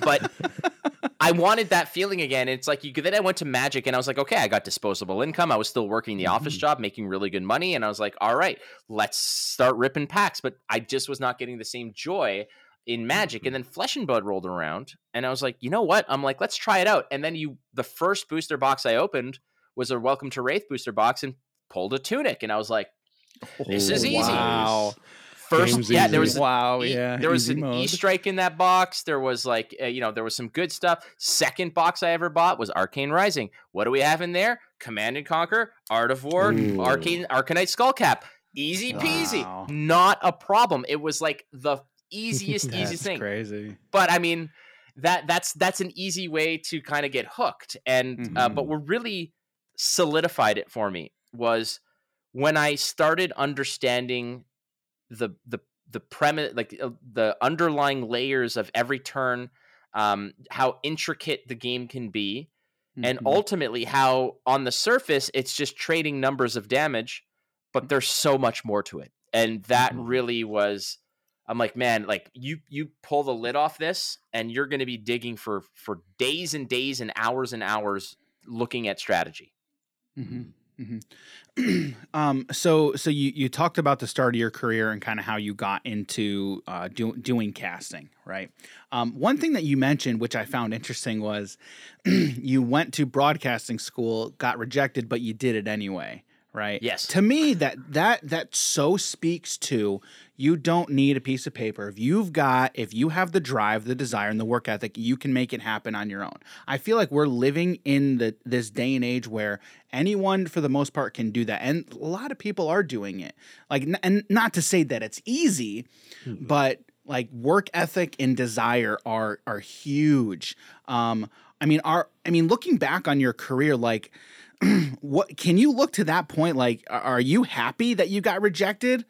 Speaker 3: but I wanted that feeling again. It's like you. Then I went to Magic, and I was like, okay, I got disposable income. I was still working the office mm-hmm. job, making really good money, and I was like, all right, let's start ripping packs. But I just was not getting the same joy in Magic. Mm-hmm. And then Flesh and Blood rolled around, and I was like, you know what? I'm like, let's try it out. And then you, the first booster box I opened was a Welcome to Rathe booster box, and pulled a Tunic, and I was like, This is
Speaker 2: Oh,
Speaker 3: easy.
Speaker 1: Wow.
Speaker 3: First,
Speaker 2: Game's
Speaker 3: yeah, there was
Speaker 1: wow.
Speaker 3: E-
Speaker 1: Yeah.
Speaker 3: there was an
Speaker 1: mode.
Speaker 3: E strike in that box. There was like, uh, you know, there was some good stuff. Second box I ever bought was Arcane Rising. What do we have in there? Command and Conquer, Art of War,
Speaker 2: Ooh.
Speaker 3: Arcane, Arcanite Skullcap. Easy peasy,
Speaker 1: Wow.
Speaker 3: not a problem. It was like the easiest, easiest thing.
Speaker 1: crazy.
Speaker 3: But I mean, that that's that's an easy way to kind of get hooked. And uh, but what really solidified it for me was when I started understanding the the the premise, like uh, the underlying layers of every turn, um, how intricate the game can be, and
Speaker 1: Mhm.
Speaker 3: ultimately how on the surface it's just trading numbers of damage, but there's so much more to it. And that
Speaker 2: Mhm.
Speaker 3: really was I'm like, man, like you you pull the lid off this and you're going to be digging for for days and days and hours and hours looking at strategy.
Speaker 1: Mhm, mhm. um, so so you you talked about the start of your career and kind of how you got into uh, do, doing casting, right? Um, one thing that you mentioned, which I found interesting, was you went to broadcasting school, got rejected, but you did it anyway, right?
Speaker 3: Yes.
Speaker 1: To me, that that that so speaks to you don't need a piece of paper. If you've got, if you have the drive, the desire, and the work ethic, you can make it happen on your own. I feel like we're living in the this day and age where anyone, for the most part, can do that, and a lot of people are doing it. Like, and not to say that it's easy, but like work ethic and desire are are huge. Um, I mean, are I mean, looking back on your career, like. what can you look to that point like are you happy that you got rejected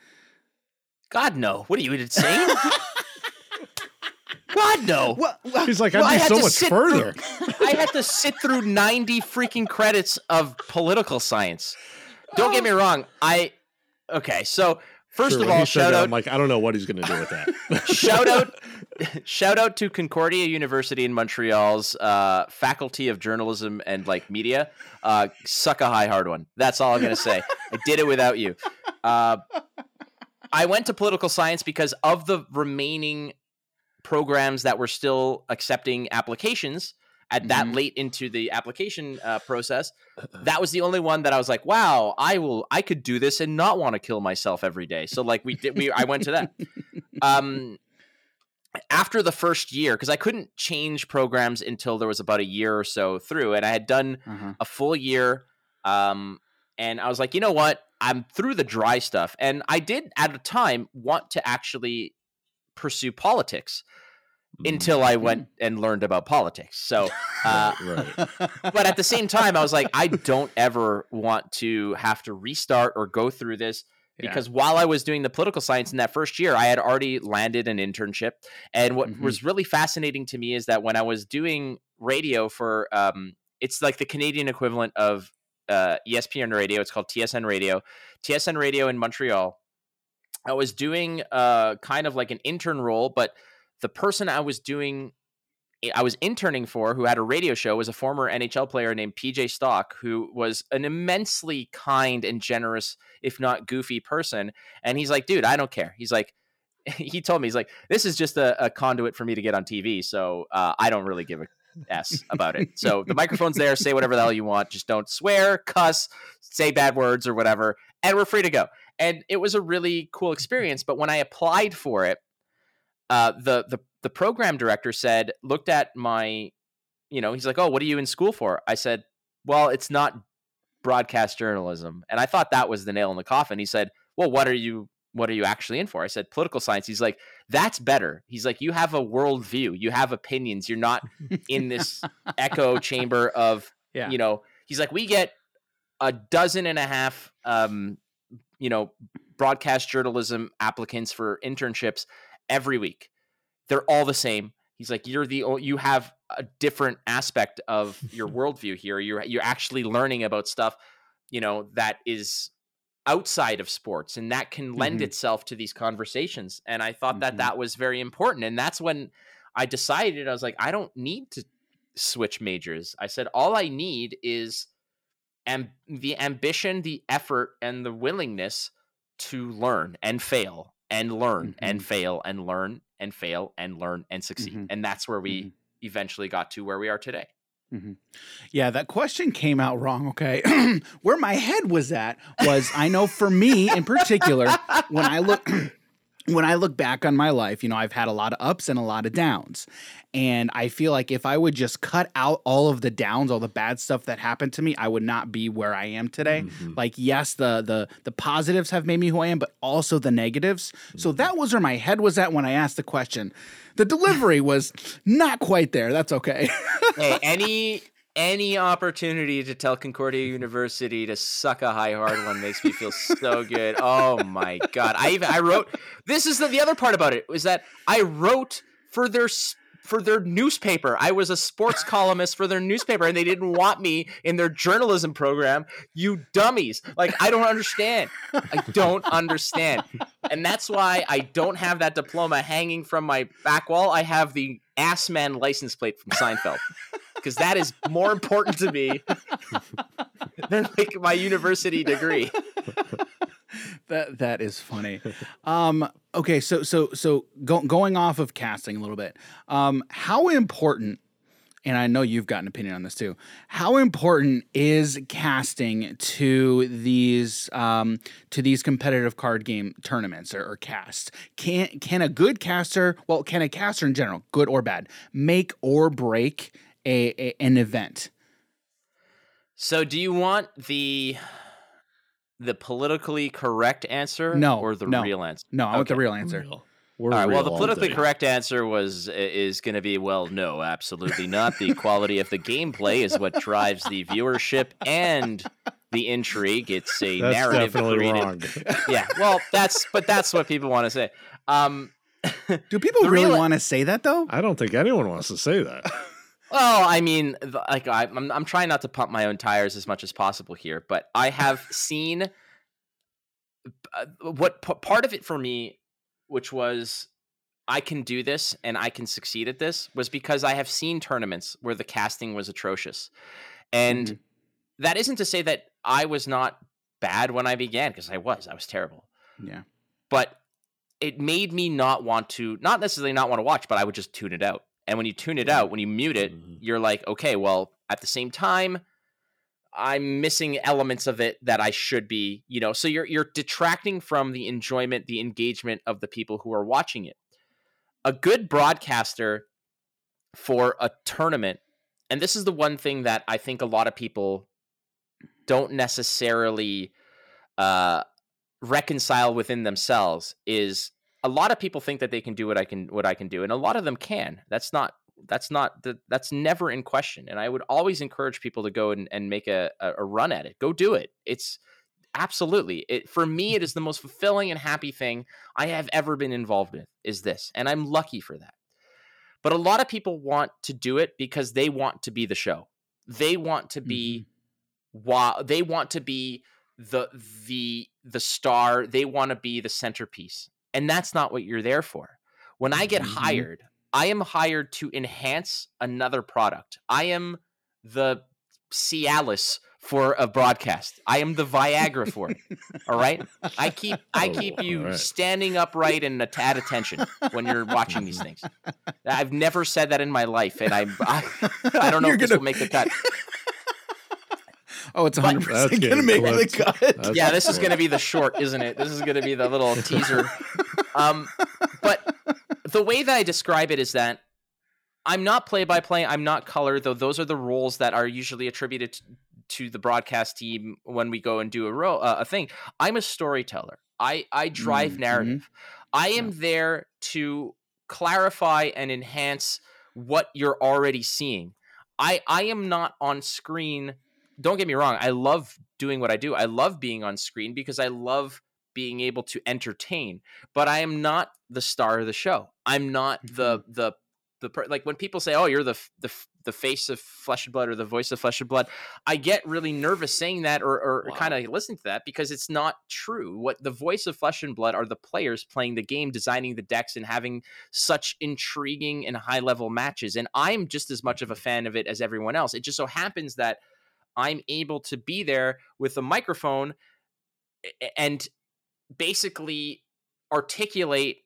Speaker 3: God no. What are you insane? God no.
Speaker 1: well, well
Speaker 2: He's like,
Speaker 3: Well, I
Speaker 2: I'd be
Speaker 3: had
Speaker 2: so
Speaker 3: to
Speaker 2: much
Speaker 3: sit
Speaker 2: further.
Speaker 3: I had to sit through 90 freaking credits of political science. Don't get me wrong. I okay, so first
Speaker 2: Sure,
Speaker 3: of all, shout out
Speaker 2: I'm like, I don't know what he's going to do with that.
Speaker 3: shout out shout out to Concordia University in Montreal's uh, faculty of journalism and like media. Uh, suck a high hard one. That's all I'm gonna say. I did it without you. Uh, I went to political science because of the remaining programs that were still accepting applications at that
Speaker 1: Mhm.
Speaker 3: late into the application uh, process. That was the only one that I was like, "Wow, I will. I could do this and not want to kill myself every day." So like we did. We I went to that. Um, after the first year, because I couldn't change programs until there was about a year or so through, and I had done
Speaker 1: uh-huh.
Speaker 3: a full year. Um, and I was like, you know what? I'm through the dry stuff. And I did at a time want to actually pursue politics until I went and learned about politics. So, uh,
Speaker 2: right.
Speaker 3: but at the same time, I was like, I don't ever want to have to restart or go through this
Speaker 1: Yeah.
Speaker 3: because while I was doing the political science in that first year, I had already landed an internship. And what
Speaker 1: Mhm.
Speaker 3: was really fascinating to me is that when I was doing radio for, um, it's like the Canadian equivalent of uh, ESPN radio. It's called TSN Radio. TSN Radio in Montreal. I was doing uh, kind of like an intern role, but the person I was doing I was interning for, who had a radio show, was a former NHL player named PJ Stock, who was an immensely kind and generous, if not goofy person. And he's like, dude, I don't care. He's like, he told me, he's like, this is just a, a conduit for me to get on TV. So uh, I don't really give a S about it. So the microphone's there. Say whatever the hell you want. Just don't swear, cuss, say bad words or whatever. And we're free to go. And it was a really cool experience. But when I applied for it, uh, the the the program director said, looked at my, you know, he's like, "Oh, what are you in school for?" I said, "Well, it's not broadcast journalism," and I thought that was the nail in the coffin. He said, "Well, what are you? What are you actually in for?" I said, "Political science." He's like, "That's better." He's like, "You have a worldview. You have opinions. You're not in this echo chamber of,
Speaker 1: Yeah.
Speaker 3: you know." He's like, "We get a dozen and a half, um, you know, broadcast journalism applicants for internships every week." they're all the same. He's like, you're the you have a different aspect of your worldview here. You're you're actually learning about stuff, you know, that is outside of sports, and that can lend
Speaker 1: Mhm.
Speaker 3: itself to these conversations. And I thought
Speaker 1: Mhm.
Speaker 3: that that was very important. And that's when I decided I was like, I don't need to switch majors. I said all I need is am- the ambition, the effort, and the willingness to learn and fail and learn and
Speaker 1: Mhm.
Speaker 3: fail and learn and fail and learn and succeed.
Speaker 1: Mhm.
Speaker 3: And that's where we
Speaker 1: Mhm.
Speaker 3: eventually got to where we are today. Mm-hmm.
Speaker 1: Yeah, that question came out wrong. Okay. Where my head was at was I know for me in particular, when I look when I look back on my life, you know, I've had a lot of ups and a lot of downs. And I feel like if I would just cut out all of the downs, all the bad stuff that happened to me, I would not be where I am today.
Speaker 2: Mhm.
Speaker 1: Like yes, the the the positives have made me who I am, but also the negatives. So that was where my head was at when I asked the question. The delivery was not quite there. That's okay.
Speaker 3: hey, any any opportunity to tell Concordia University to suck a high hard one makes me feel so good. Oh my god! I even I wrote. This is the, the other part about it was that I wrote for their for their newspaper. I was a sports columnist for their newspaper, and they didn't want me in their journalism program. You dummies! Like I don't understand. I don't understand, and that's why I don't have that diploma hanging from my back wall. I have the ass man license plate from Seinfeld because that is more important to me than like my university degree.
Speaker 1: that that is funny. Um, okay, so so so go, going off of casting a little bit, um, how important? And I know you've got an opinion on this too. How important is casting to these um, to these competitive card game tournaments or, or casts? Can can a good caster, well, can a caster in general, good or bad, make or break a, a an event?
Speaker 3: So, do you want the the politically correct answer,
Speaker 1: No,
Speaker 3: or the
Speaker 1: no.
Speaker 3: real answer?
Speaker 1: No, I want the real answer.
Speaker 2: Real.
Speaker 3: All right. Well, the politically correct answer was is going to be well, no, absolutely not. The quality of the gameplay is what drives the viewership and the intrigue. It's a
Speaker 2: That's
Speaker 3: narrative
Speaker 2: definitely
Speaker 3: created.
Speaker 2: wrong.
Speaker 3: Yeah. Well, that's but that's what people want to say. Um,
Speaker 1: Do people really
Speaker 3: real-
Speaker 1: want to say that though?
Speaker 2: I don't think anyone wants to say that.
Speaker 3: Well, I mean, like I, I'm, I'm trying not to pump my own tires as much as possible here, but I have seen uh, what p- part of it for me, which was I can do this and I can succeed at this, was because I have seen tournaments where the casting was atrocious, and
Speaker 1: Mhm.
Speaker 3: that isn't to say that I was not bad when I began, because I was, I was terrible,
Speaker 1: Yeah.
Speaker 3: but it made me not want to, not necessarily not want to watch, but I would just tune it out. And when you tune it out, when you mute it,
Speaker 2: Mhm.
Speaker 3: you're like, okay, well, at the same time, I'm missing elements of it that I should be, you know. So you're you're detracting from the enjoyment, the engagement of the people who are watching it. A good broadcaster for a tournament, and this is the one thing that I think a lot of people don't necessarily uh, reconcile within themselves is a lot of people think that they can do what I can what I can do and a lot of them can. That's not that's not the, that's never in question and I would always encourage people to go and, and make a, a a run at it. Go do it. It's absolutely. It for me it is the most fulfilling and happy thing I have ever been involved with is this and I'm lucky for that. But a lot of people want to do it because they want to be the show. They want to be mm-hmm. wow they want to be the the the star. They want to be the centerpiece and that's not what you're there for. When i get
Speaker 1: Mhm.
Speaker 3: hired i am hired to enhance another product. I am the cialis for a broadcast. I am the viagra for it all right? I keep i
Speaker 2: Oh,
Speaker 3: keep you
Speaker 2: right.
Speaker 3: standing upright and at at attention when you're watching these things. I've never said that in my life and i i, I don't know
Speaker 1: You're
Speaker 3: if this
Speaker 1: gonna-
Speaker 3: will make the cut
Speaker 1: Oh, it's 100% going to
Speaker 2: getting
Speaker 1: make the
Speaker 2: clipped.
Speaker 1: cut.
Speaker 2: That's-
Speaker 3: yeah, this is going to be the short, isn't it? This is going to be the little teaser. Um, but the way that I describe it is that I'm not play by play. I'm not color, though. Those are the roles that are usually attributed t- to the broadcast team when we go and do a ro- uh, a thing. I'm a storyteller. I I drive
Speaker 1: Mhm.
Speaker 3: narrative. I am there to clarify and enhance what you're already seeing. I I am not on screen. Don't get me wrong. I love doing what I do. I love being on screen because I love being able to entertain. But I am not the star of the show. I'm not the mm-hmm. the the per- like when people say, "Oh, you're the the the face of Flesh and Blood" or the voice of Flesh and Blood, I get really nervous saying that or or
Speaker 2: Wow.
Speaker 3: kind of listening to that because it's not true. What the voice of Flesh and Blood are the players playing the game, designing the decks, and having such intriguing and high level matches. And I'm just as much of a mm-hmm. fan of it as everyone else. It just so happens that I'm able to be there with a microphone and basically articulate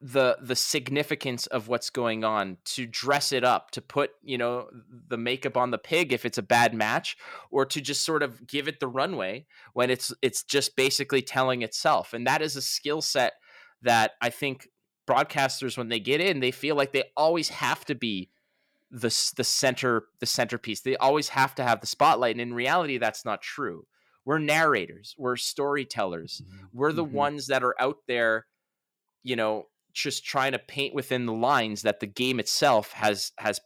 Speaker 3: the the significance of what's going on to dress it up to put you know the makeup on the pig if it's a bad match or to just sort of give it the runway when it's it's just basically telling itself. And that is a skill set that i think broadcasters when they get in they feel like they always have to be the the center the centerpiece. They always have to have the spotlight and in reality that's not true. We're narrators. We're storytellers. We're the
Speaker 1: Mhm.
Speaker 3: ones that are out there you know just trying to paint within the lines that the game itself has has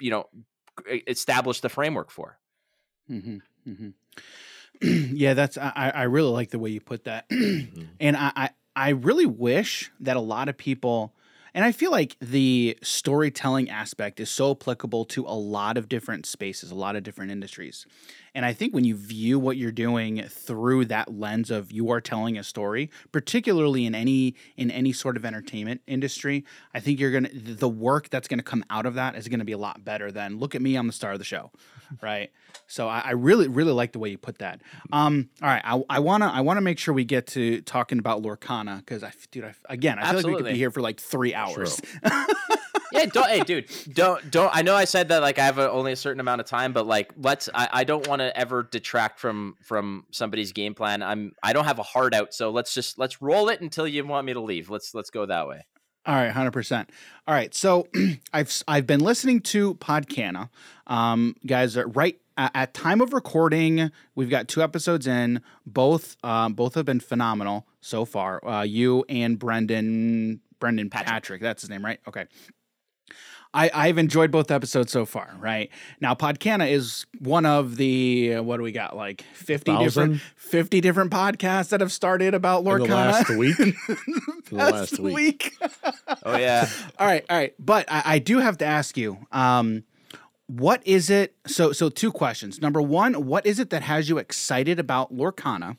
Speaker 3: you know established the framework for.
Speaker 1: Hmm hmm yeah, that's I, I really like the way you put that, and I, I I really wish that a lot of people, and I feel like the storytelling aspect is so applicable to a lot of different spaces, a lot of different industries, and I think when you view what you're doing through that lens of you are telling a story, particularly in any in any sort of entertainment industry, I think you're gonna the work that's gonna come out of that is gonna be a lot better than look at me, I'm the star of the show, right? So I, I really, really like the way you put that. Um, all right, I, I wanna, I wanna make sure we get to talking about Lorcana because I, dude, I, again, I feel like we could be here for like three hours.
Speaker 3: yeah don't hey dude don't don't i know i said that like i have a, only a certain amount of time but like let's i, I don't want to ever detract from from somebody's game plan i'm i don't have a hard out so let's just let's roll it until you want me to leave let's let's go that way
Speaker 1: All right, hundred percent. All right, so I've I've been listening to Podcana, um, guys. Are right at, at time of recording, we've got two episodes in. Both um, both have been phenomenal so far. Uh, you and Brendan Brendan Patrick.
Speaker 3: Patrick.
Speaker 1: that's his name, right? Okay. I, I've enjoyed both episodes so far. Right now, Podcana is one of the uh, what do we got like fifty different fifty different podcasts that have started about
Speaker 2: In the
Speaker 1: Lorcana.
Speaker 2: last week.
Speaker 1: Last
Speaker 2: last week.
Speaker 1: week.
Speaker 3: oh yeah
Speaker 1: all right, all right. But I, I do have to ask you, um, what is it? So, so two questions. Number one, what is it that has you excited about Lorcana?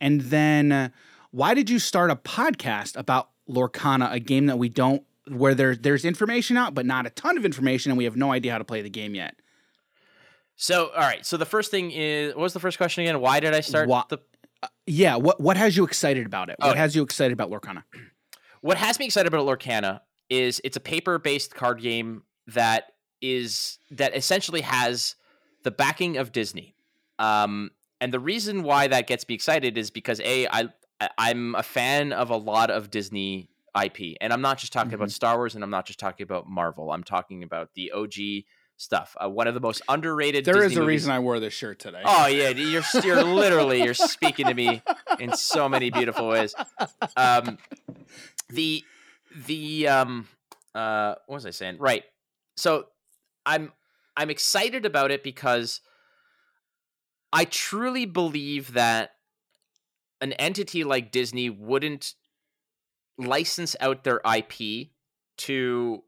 Speaker 1: And then, uh, why did you start a podcast about Lorcana, a game that we don't, where there, there's information out, but not a ton of information, and we have no idea how to play the game yet?
Speaker 3: so all right so the first thing is what was the first question again why did i start
Speaker 1: Wha-
Speaker 3: the
Speaker 1: Yeah. What What has you excited about it? What has you excited about Lorcana?
Speaker 3: what has me excited about Lorcana is it's a paper-based card game that is that essentially has the backing of Disney. Um, and the reason why that gets me excited is because a I I'm a fan of a lot of Disney IP, and I'm not just talking about Star Wars, and I'm not just talking about Marvel. I'm talking about the OG stuff. Uh, one of the most underrated.
Speaker 1: There is
Speaker 3: Disney
Speaker 1: a
Speaker 3: movies-
Speaker 1: reason I wore this shirt today.
Speaker 3: Oh yeah, you're you're literally you're speaking to me in so many beautiful ways. Um, the the um uh what was I saying? Right. So I'm I'm excited about it because I truly believe that an entity like Disney wouldn't license out their IP to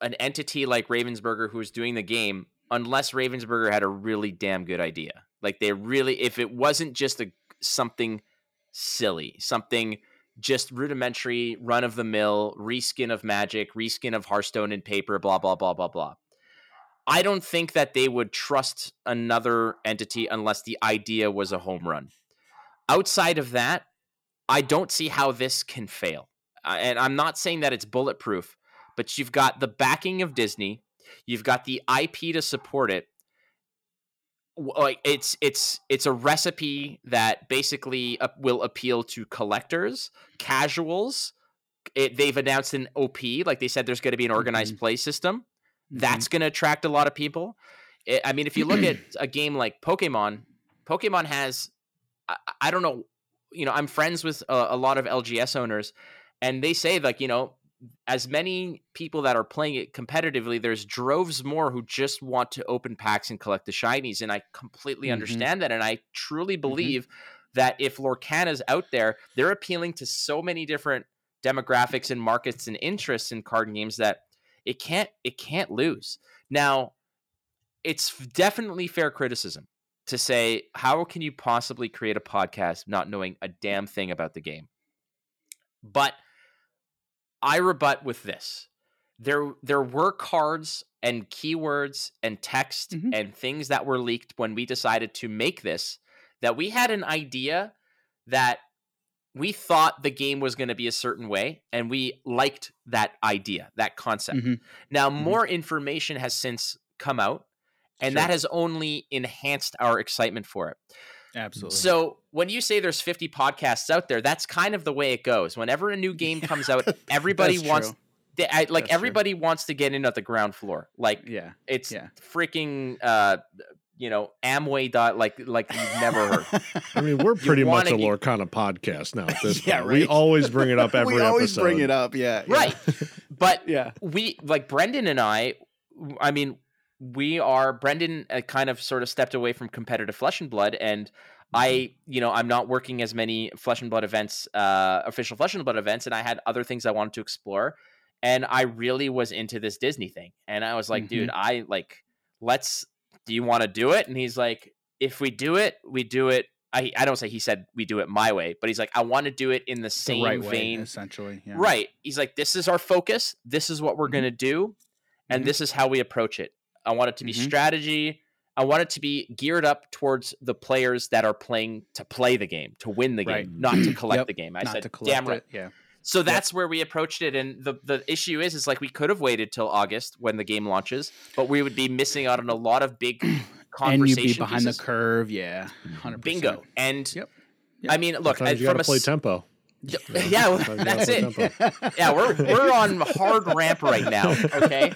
Speaker 3: an entity like Ravensburger who's doing the game unless Ravensburger had a really damn good idea. Like they really if it wasn't just a something silly, something just rudimentary, run of the mill, reskin of magic, reskin of Hearthstone and paper, blah blah blah blah blah. I don't think that they would trust another entity unless the idea was a home run. Outside of that, I don't see how this can fail. Uh, and I'm not saying that it's bulletproof, but you've got the backing of Disney, you've got the IP to support it. Like it's it's it's a recipe that basically will appeal to collectors, casuals. It, they've announced an OP, like they said, there's going to be an organized mm-hmm. play system that's mm-hmm. going to attract a lot of people. I I mean, if you look at a game like Pokemon, Pokemon has, I, I don't know, you know, I'm friends with a, a lot of LGS owners, and they say like, you know, as many people that are playing it competitively, there's droves more who just want to open packs and collect the shinies, and I completely
Speaker 1: Mhm.
Speaker 3: understand that, and I truly believe that if Lorcana's out there, they're appealing to so many different demographics and markets and interests in card games that it can't it can't lose. Now, it's definitely fair criticism to say how can you possibly create a podcast not knowing a damn thing about the game? But I rebut with this. There there were cards and keywords and text
Speaker 1: Mhm.
Speaker 3: and things that were leaked when we decided to make this that we had an idea that we thought the game was going to be a certain way and we liked that idea, that concept.
Speaker 1: Mhm.
Speaker 3: Now
Speaker 1: Mhm.
Speaker 3: more information has since come out and
Speaker 1: Sure.
Speaker 3: that has only enhanced our excitement for it.
Speaker 1: Absolutely.
Speaker 3: So when you say there's 50 podcasts out there, that's kind of the way it goes. Whenever a new game comes out, everybody wants they, I, like
Speaker 1: That's true.
Speaker 3: everybody wants to get in at the ground floor. Like
Speaker 1: yeah.
Speaker 3: it's
Speaker 1: yeah.
Speaker 3: freaking uh you know Amway dot like like you've never heard.
Speaker 2: I mean, we're pretty much a Lorcana podcast now at this
Speaker 1: Yeah,
Speaker 2: point. We always bring it up every episode.
Speaker 1: we always
Speaker 2: episode.
Speaker 1: bring it up. Yeah. yeah.
Speaker 3: right. But
Speaker 1: Yeah.
Speaker 3: we like Brendan and I I mean we are Brendan uh, kind of sort of stepped away from competitive flesh and blood and I you know I'm not working as many flesh and blood events uh official flesh and blood events and I had other things I wanted to explore and I really was into this Disney thing and I was like dude I like let's do you want to do it and he's like if we do it we do it I, I don't say he said we do it my way but he's like I want to do it in the
Speaker 1: The
Speaker 3: same
Speaker 1: right way,
Speaker 3: vein
Speaker 1: essentially. Yeah.
Speaker 3: Right. He's like, this is our focus. This is what we're
Speaker 1: Mhm.
Speaker 3: going to do. And
Speaker 1: Mhm.
Speaker 3: this is how we approach it. I want it to be
Speaker 1: Mhm.
Speaker 3: strategy. I want it to be geared up towards the players that are playing to play the game, to win the
Speaker 1: Right.
Speaker 3: game, not to collect
Speaker 1: Yep.
Speaker 3: the game. I
Speaker 1: Not
Speaker 3: said,
Speaker 1: to collect
Speaker 3: damn right.
Speaker 1: it. Yeah.
Speaker 3: So that's where we approached it. And the, the issue is, is like we could have waited till August when the game launches, but we would be missing out on a lot of big conversations
Speaker 1: And
Speaker 3: conversation
Speaker 1: you'd be behind
Speaker 3: pieces.
Speaker 1: the curve. Yeah. 100%.
Speaker 3: Bingo. And
Speaker 1: Yep.
Speaker 3: I mean, look,
Speaker 2: Sometimes
Speaker 3: uh, from
Speaker 2: gotta
Speaker 3: a
Speaker 2: play
Speaker 3: s-
Speaker 2: tempo.
Speaker 3: yeah,
Speaker 2: Yeah,
Speaker 3: well,
Speaker 2: sometimes you
Speaker 3: that's it. Yeah, we're we're on hard ramp right now. Okay,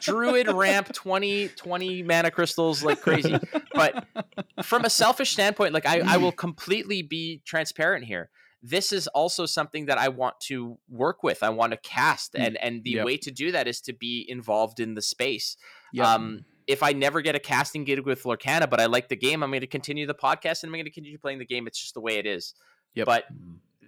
Speaker 3: druid ramp 20, 20 mana crystals like crazy. But from a selfish standpoint, like I, I will completely be transparent here. This is also something that I want to work with. I want to cast, and and the
Speaker 1: Yep.
Speaker 3: way to do that is to be involved in the space.
Speaker 1: Yep.
Speaker 3: Um, if I never get a casting gig with Lorcana, but I like the game, I'm going to continue the podcast and I'm going to continue playing the game. It's just the way it is.
Speaker 1: Yep.
Speaker 3: But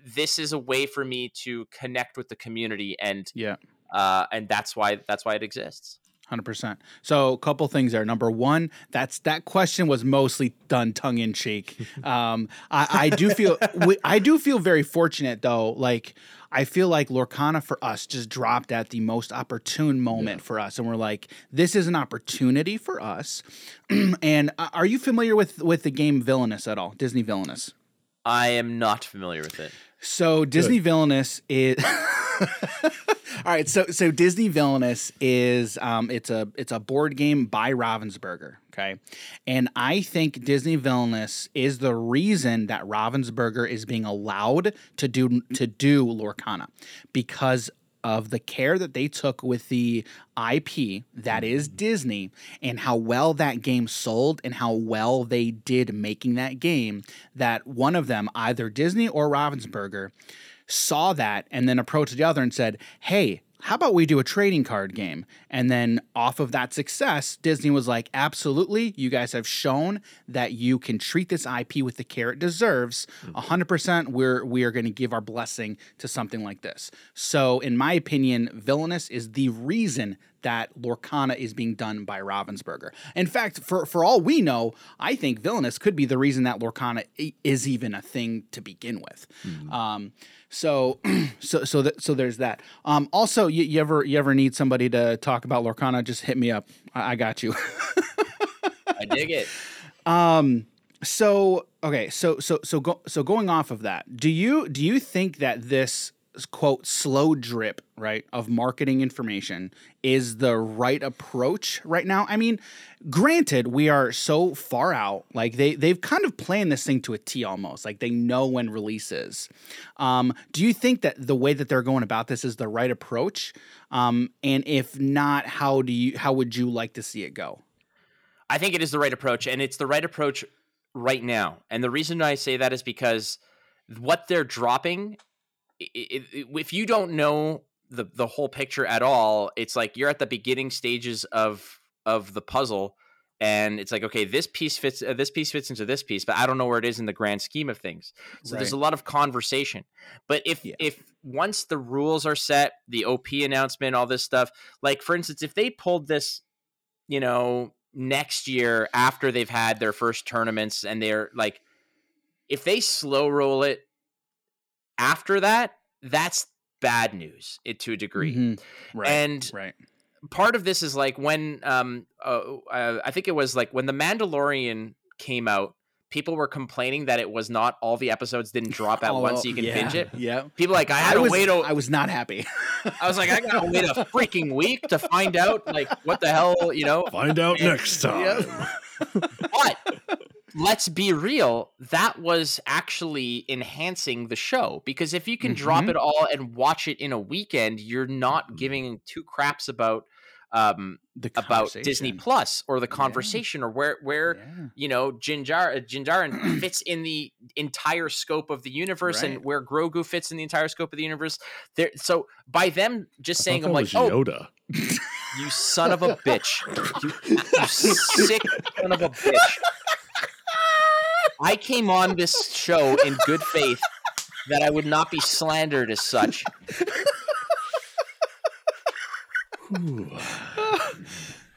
Speaker 3: this is a way for me to connect with the community and
Speaker 1: yeah.
Speaker 3: uh and that's why that's why it exists
Speaker 1: Hundred percent. So, a couple things there. Number one, that's that question was mostly done tongue in cheek. Um, I, I do feel we, I do feel very fortunate though. Like I feel like Lorcana for us just dropped at the most opportune moment for us, and we're like, this is an opportunity for us. and uh, are you familiar with with the game Villainous at all? Disney Villainous.
Speaker 3: i am not familiar with it
Speaker 1: So Disney Villainous is All right, so so Disney Villainous is um it's a it's a board game by Ravensburger, okay? And I think Disney Villainous is the reason that Ravensburger is being allowed to do to do Lorcana because of the care that they took with the IP that is mm-hmm. Disney and how well that game sold and how well they did making that game that one of them either Disney or Ravensburger saw that and then approached the other and said, "Hey, how about we do a trading card game?" And then off of that success, Disney was like, "Absolutely, you guys have shown that you can treat this IP with the care it deserves. Mm-hmm. 100%, we're we are going to give our blessing to something like this." So, in my opinion, Villainous is the reason that Lorcana is being done by Ravensburger. In fact, for for all we know, I think Villainous could be the reason that Lorcana i- is even a thing to begin with. Um, so so so th- so there's that. Um, also, you, you ever you ever need somebody to talk about Lorcana? Just hit me up. I, I got you.
Speaker 3: i dig it
Speaker 1: Um, so okay, so so so go, so going off of that, do you do you think that this quote slow drip right of marketing information is the right approach right now? I mean, granted, we are so far out, like they they've kind of planned this thing to a T almost, like they know when releases. Um, do you think that the way that they're going about this is the right approach? Um, and if not, how do you how would you like to see it go?
Speaker 3: i think it is the right approach and it's the right approach right now and the reason i say that is because what they're dropping i- i- i- if you don't know the the whole picture at all it's like you're at the beginning stages of of the puzzle and it's like okay this piece fits uh, this piece fits into this piece but i don't know where it is in the grand scheme of things. So there's a lot of conversation. But if
Speaker 1: Yeah.
Speaker 3: if once the rules are set, the OP announcement, all this stuff, like for instance, if they pulled this, you know, next year after they've had their first tournaments and they're like, if they slow roll it after that, that's bad news it, to a degree.
Speaker 1: Mhm. Right.
Speaker 3: And
Speaker 1: right.
Speaker 3: part of this is like when um uh, uh, I think it was like when the Mandalorian came out, people were complaining that it was not all the episodes didn't drop at
Speaker 1: Oh,
Speaker 3: once, so you can
Speaker 1: yeah,
Speaker 3: binge it.
Speaker 1: Yeah.
Speaker 3: People like I had
Speaker 1: I
Speaker 3: to
Speaker 1: was,
Speaker 3: wait. A,
Speaker 1: I was not happy.
Speaker 3: I was like, I gotta wait a freaking week to find out like what the hell, you know.
Speaker 2: Find out next time.
Speaker 1: Yep.
Speaker 3: But let's be real, that was actually enhancing the show because if you can drop
Speaker 1: Mhm.
Speaker 3: it all and watch it in a weekend, you're not giving two craps about um
Speaker 1: The
Speaker 3: about Disney. Plus or the
Speaker 1: Yeah.
Speaker 3: conversation or where where
Speaker 1: Yeah.
Speaker 3: you know Jinjar uh, Din Djarin fits in the entire scope of the universe
Speaker 1: Right.
Speaker 3: and where Grogu fits in the entire scope of the universe. There, so by them just
Speaker 2: I
Speaker 3: saying, I'm like,
Speaker 2: was
Speaker 3: oh, you son of a bitch, you, you sick son of a bitch. I came on this show in good faith that I would not be slandered as such.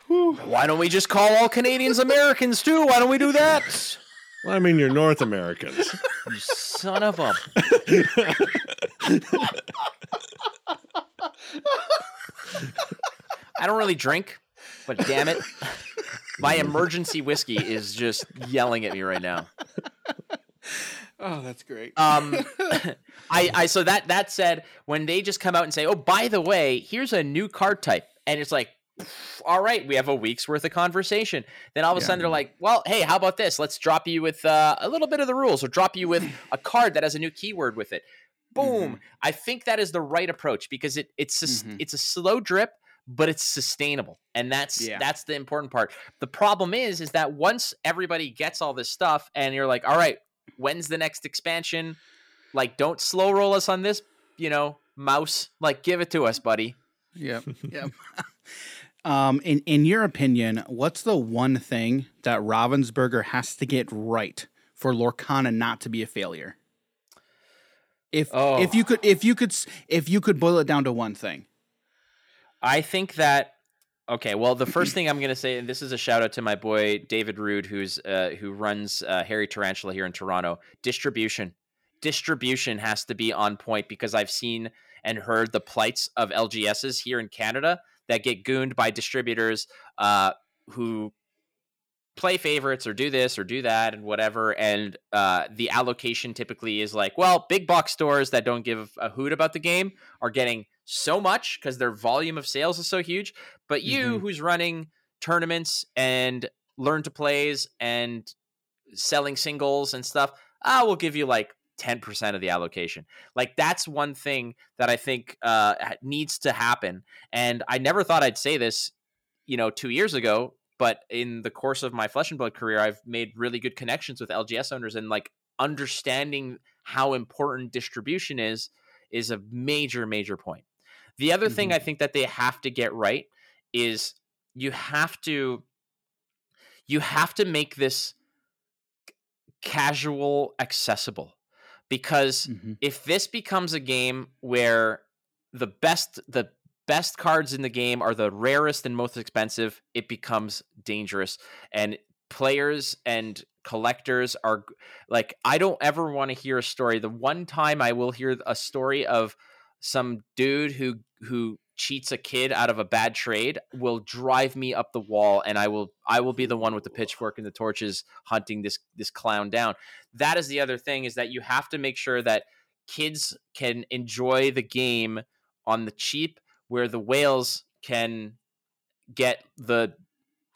Speaker 3: Why don't we just call all Canadians Americans too? Why don't we do that?
Speaker 2: Well, I mean, you're North Americans.
Speaker 3: You son of a. I don't really drink, but damn it. My emergency whiskey is just yelling at me right now.
Speaker 1: Oh, that's great.
Speaker 3: Um, I, I, so that that said, when they just come out and say, "Oh, by the way, here's a new card type," and it's like, "All right, we have a week's worth of conversation." Then all of a
Speaker 1: Yeah.
Speaker 3: sudden they're like, "Well, hey, how about this? Let's drop you with uh, a little bit of the rules, or drop you with a card that has a new keyword with it." Boom! I think that is the right approach because it it's sus-
Speaker 1: Mhm.
Speaker 3: it's a slow drip, but it's sustainable, and that's
Speaker 1: Yeah.
Speaker 3: that's the important part. The problem is, is that once everybody gets all this stuff, and you're like, "All right." when's the next expansion? Like, don't slow roll us on this, you know, mouse. Like, give it to us, buddy.
Speaker 1: Yep. Yep. um, in in your opinion, what's the one thing that Ravensburger has to get right for Lorcana not to be a failure? If
Speaker 3: Oh.
Speaker 1: if you could if you could if you could boil it down to one thing.
Speaker 3: I think that. Okay, well, the first thing I'm going to say, and this is a shout out to my boy David Rude, who's uh, who runs uh, Hairy Tarantula here in Toronto. Distribution, distribution has to be on point because I've seen and heard the plights of LGSs here in Canada that get gooned by distributors uh, who play favorites or do this or do that and whatever and uh, the allocation typically is like well big box stores that don't give a hoot about the game are getting so much because their volume of sales is so huge but you
Speaker 1: Mhm.
Speaker 3: who's running tournaments and learn to plays and selling singles and stuff i will give you like 10% of the allocation like that's one thing that i think uh, needs to happen and i never thought i'd say this you know two years ago but in the course of my flesh and blood career i've made really good connections with lgs owners and like understanding how important distribution is is a major major point the other thing
Speaker 1: Mhm.
Speaker 3: i think that they have to get right is you have to you have to make this casual accessible because
Speaker 1: Mhm.
Speaker 3: if this becomes a game where the best the best cards in the game are the rarest and most expensive it becomes dangerous and players and collectors are like i don't ever want to hear a story the one time i will hear a story of some dude who who cheats a kid out of a bad trade will drive me up the wall and i will i will be the one with the pitchfork and the torches hunting this this clown down that is the other thing is that you have to make sure that kids can enjoy the game on the cheap where the whales can get the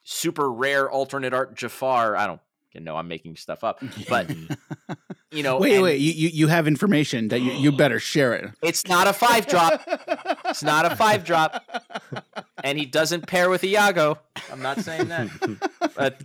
Speaker 3: super rare alternate art Jafar. I don't you know I'm making stuff up, but you know,
Speaker 1: wait, wait, you, you you have information that you, you better share it.
Speaker 3: it's not a five drop. It's not a five drop, and he doesn't pair with Iago. I'm not saying that. But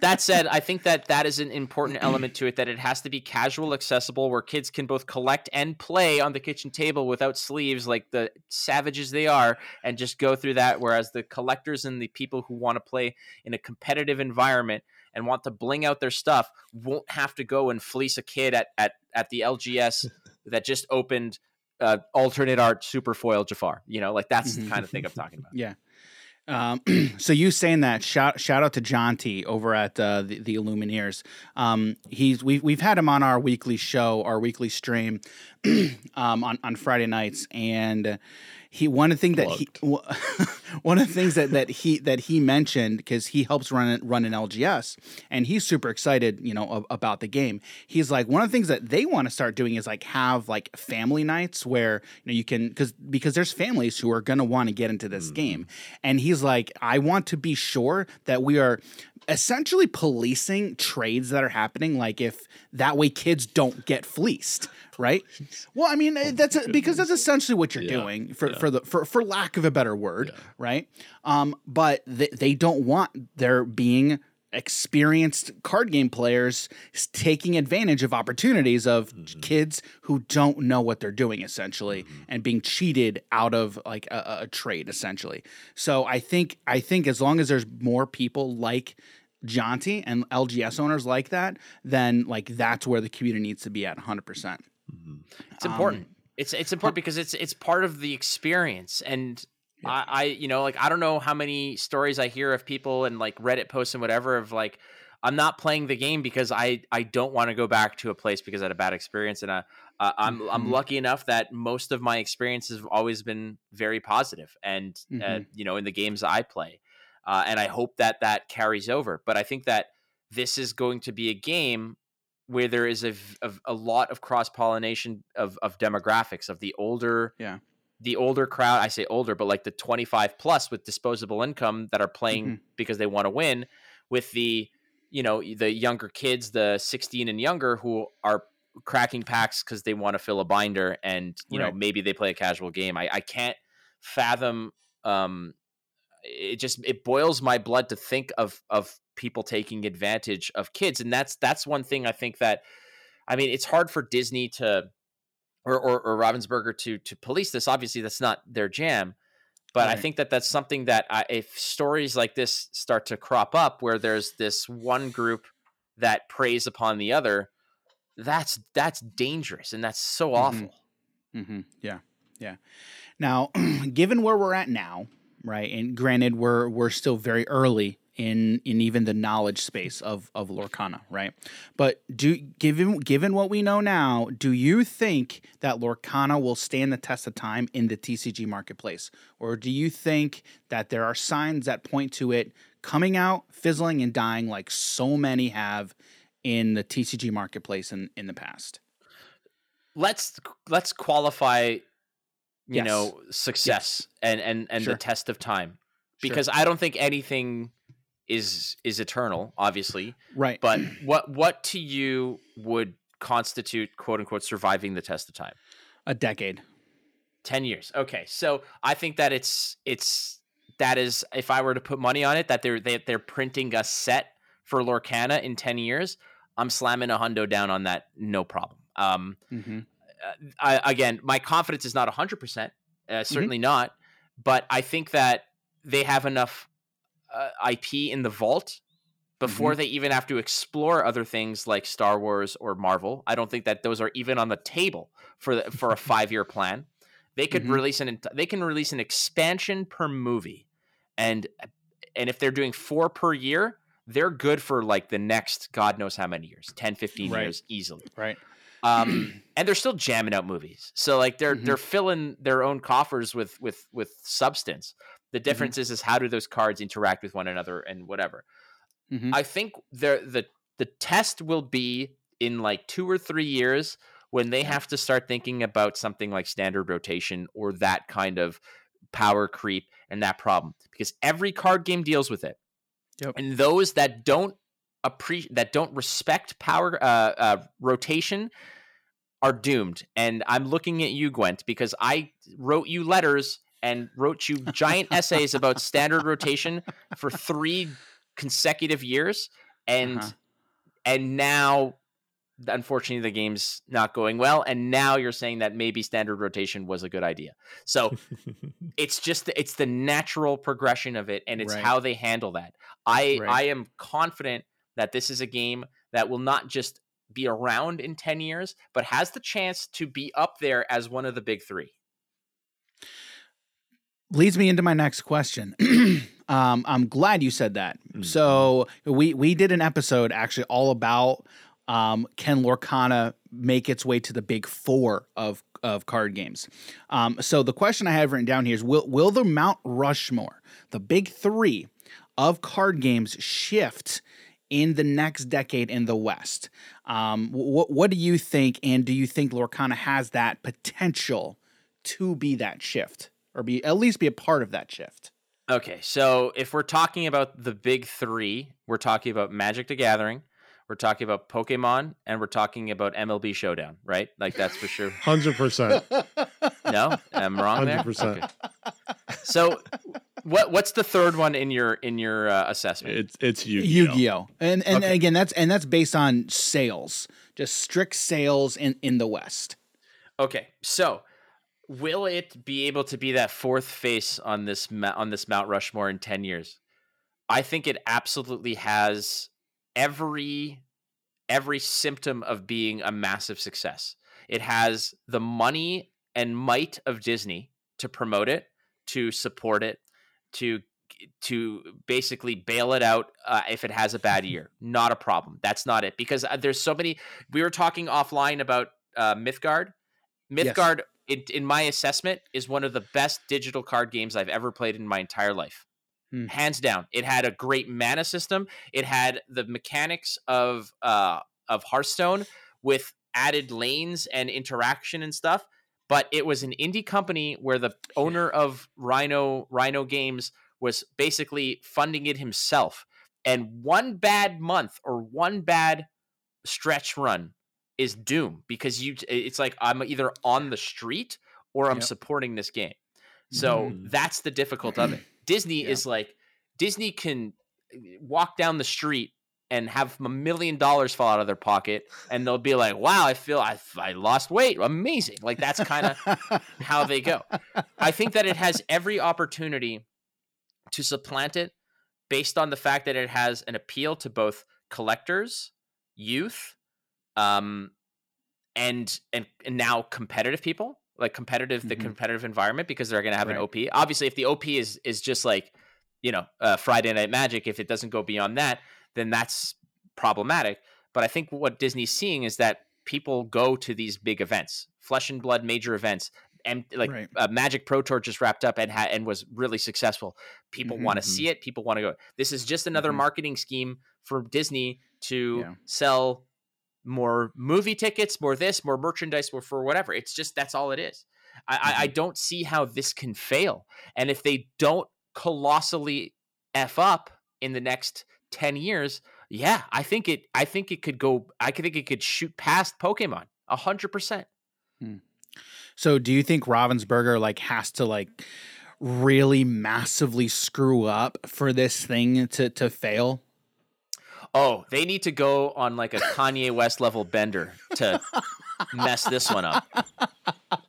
Speaker 3: that said, I think that that is an important element to it. That it has to be casual, accessible, where kids can both collect and play on the kitchen table without sleeves, like the savages they are, and just go through that. Whereas the collectors and the people who want to play in a competitive environment and want to bling out their stuff won't have to go and fleece a kid at at at the LGS that just opened uh, alternate art super foil Jafar. You know, like that's the
Speaker 1: Mhm.
Speaker 3: kind of thing I'm talking about.
Speaker 1: Yeah. Um, so you saying that shout shout out to John T over at uh, the the Illumineers. Um, he's we've we've had him on our weekly show, our weekly stream, um, on on Friday nights, and he one of the things that he one of the things that that he that he mentioned because he helps run it run an LGS and he's super excited you know about the game. He's like one of the things that they want to start doing is like have like family nights where you know you can because because there's families who are gonna want to get into this mm. game, and he's like I want to be sure that we are essentially policing trades that are happening like if that way kids don't get fleeced right? Well i mean eh, that's because that's essentially what you're
Speaker 2: Yeah,
Speaker 1: doing for,
Speaker 2: yeah.
Speaker 1: for the for, for lack of a better word right? Um but they, they don't want there being experienced card game players taking advantage of opportunities of
Speaker 2: Mm-hmm.
Speaker 1: kids who don't know what they're doing essentially and being cheated out of like a, a- a trade essentially. So i think i think as long as there's more people like Jonty and LGS owners like that, then like that's where the community needs to be at 100%.
Speaker 3: It's important.
Speaker 1: Um,
Speaker 3: it's it's important because it's it's part of the experience. And I, I you know like I don't know how many stories I hear of people and like Reddit posts and whatever of like I'm not playing the game because I I don't want to go back to a place because I had a bad experience and I, uh, I'm I'm
Speaker 1: Mhm.
Speaker 3: lucky enough that most of my experiences have always been very positive and uh,
Speaker 1: Mhm.
Speaker 3: you know in the games I play uh, and I hope that that carries over. But I think that this is going to be a game where there is a a lot of cross pollination of, of demographics of the older
Speaker 1: Yeah.
Speaker 3: the older crowd I say older but like the 25 plus with disposable income that are playing
Speaker 1: Mhm.
Speaker 3: because they want to win with the you know the younger kids the 16 and younger who are cracking packs because they want to fill a binder and you know maybe they play a casual game I, I can't fathom um it just it boils my blood to think of of people taking advantage of kids and that's that's one thing i think that i mean it's hard for disney to or or, or ravensburger to to police this obviously that's not their jam but i think that that's something that I, if stories like this start to crop up where there's this one group that preys upon the other that's that's dangerous and that's so
Speaker 1: Mhm.
Speaker 3: awful
Speaker 1: hmm Yeah. Yeah. Now, given where we're at now, right? And granted, we're we're still very early in in even the knowledge space of of Lorcana, right? But do given given what we know now, do you think that Lorcana will stand the test of time in the TCG marketplace, or do you think that there are signs that point to it coming out, fizzling, and dying like so many have in the TCG marketplace in in the past?
Speaker 3: let's let's qualify you
Speaker 1: Yes.
Speaker 3: know success and and and
Speaker 1: Sure.
Speaker 3: the test of time
Speaker 1: Sure.
Speaker 3: because i don't think anything is is eternal obviously
Speaker 1: Right.
Speaker 3: but what what to you would constitute quote unquote surviving the test of time
Speaker 1: a decade.
Speaker 3: 10 years okay so i think that it's it's that is if i were to put money on it that they're they, they're printing a set for lorcana in 10 years i'm slamming a hundo down on that no problem um
Speaker 1: Mm-hmm.
Speaker 3: Uh, I, again, my confidence is not 100%, uh, certainly not, but I think that they have enough uh, IP in the vault before they even have to explore other things like Star Wars or Marvel. I don't think that those are even on the table for the, for a 5-year plan. They could
Speaker 1: Mhm.
Speaker 3: release an they can release an expansion per movie. And and if they're doing 4 per year, they're good for like the next god knows how many years, 10, 15
Speaker 1: Right.
Speaker 3: years easily
Speaker 1: Right.
Speaker 3: Um, and they're still jamming out movies. So like they're
Speaker 1: Mhm.
Speaker 3: they're filling their own coffers with with with substance. The
Speaker 1: Mm-hmm.
Speaker 3: difference is is how do those cards interact with one another and whatever.
Speaker 1: Mhm.
Speaker 3: I think the the the test will be in like two or three years when they have to start thinking about something like standard rotation or that kind of power creep and that problem because every card game deals with it.
Speaker 1: Yep.
Speaker 3: And those that don't appreciate that don't respect power uh, uh, rotation are doomed. And I'm looking at you, Gwent, because I wrote you letters and wrote you giant essays about standard rotation for three consecutive years, and
Speaker 1: Uh-huh.
Speaker 3: and now. Unfortunately, the game's not going well, and now you're saying that maybe standard rotation was a good idea. So it's just it's the natural progression of it and it's
Speaker 1: Right.
Speaker 3: how they handle that i
Speaker 1: Right.
Speaker 3: i am confident that this is a game that will not just be around in 10 years, but has the chance to be up there as one of the big three.
Speaker 1: Leads me into my next question. um, I'm glad you said that.
Speaker 2: Mm-hmm.
Speaker 1: So we we did an episode actually all about um, can Lorcana make its way to the big four of of card games? Um, so the question I have written down here is: Will will the Mount Rushmore, the big three of card games, shift in the next decade in the West? Um, what what do you think? And do you think Lorcana has that potential to be that shift, or be at least be a part of that shift?
Speaker 3: Okay, so if we're talking about the big three, we're talking about Magic the Gathering, we're talking about Pokemon, and we're talking about MLB Showdown, right? Like that's for sure.
Speaker 2: Hundred percent.
Speaker 3: No, I'm wrong there.
Speaker 2: 100%.
Speaker 3: So, what what's the third one in your in your uh, assessment?
Speaker 2: It's it's Yu-Gi-Oh.
Speaker 1: Yu-Gi-Oh. And and
Speaker 3: Okay.
Speaker 1: again that's and that's based on sales. Just strict sales in in the West.
Speaker 3: Okay, so will it be able to be that fourth face on this on this Mount Rushmore in ten years? I think it absolutely has every every symptom of being a massive success. It has the money and might of Disney to promote it, to support it, to to basically bail it out uh, if it has a bad year. Not a problem. That's not it because uh, there's so many. We were talking offline about uh, Mythgard.
Speaker 1: Yes.
Speaker 3: Mythgard, in, in my assessment, is one of the best digital card games I've ever played in my entire life.
Speaker 1: Hmm.
Speaker 3: Hands down, it had a great mana system. It had the mechanics of uh, of Hearthstone with added lanes and interaction and stuff. But it was an indie company where the owner of Rhino Rhino Games was basically funding it himself. And one bad month or one bad stretch run is doom because you it's like I'm either on the street or I'm
Speaker 1: Yep.
Speaker 3: supporting this game. So
Speaker 2: Mhm.
Speaker 3: that's the difficult of it. Disney
Speaker 1: Yeah.
Speaker 3: is like Disney can walk down the street and have a million dollars fall out of their pocket and they'll be like, "Wow, I feel I I lost weight. Amazing." Like that's kind of how they go. I think that it has every opportunity to supplant it based on the fact that it has an appeal to both collectors, youth, um, and and, and now competitive people, like competitive the
Speaker 1: Mhm.
Speaker 3: competitive environment because they're going to have an OP. Obviously, if the OP is is just like you know uh, Friday Night Magic, if it doesn't go beyond that, then that's problematic. But I think what Disney's seeing is that people go to these big events, flesh and blood major events, and like
Speaker 1: Right.
Speaker 3: uh, Magic Pro Tour just wrapped up and had and was really successful. People
Speaker 1: Mhm,
Speaker 3: want to
Speaker 2: mhm.
Speaker 3: see it. People want to go. This is just another
Speaker 1: Mhm.
Speaker 3: marketing scheme for Disney to
Speaker 1: Yeah.
Speaker 3: sell more movie tickets, more this, more merchandise, more for whatever. It's just that's all it is. I, I,
Speaker 1: Mm-hmm.
Speaker 3: I don't see how this can fail. And if they don't colossally f up in the next ten years, yeah, I think it. I think it could go. I could think it could shoot past Pokemon a hundred percent. Hmm.
Speaker 1: So do you think Ravensburger like has to like really massively screw up for this thing to to fail?
Speaker 3: Oh, they need to go on like a Kanye West level bender to mess this one up.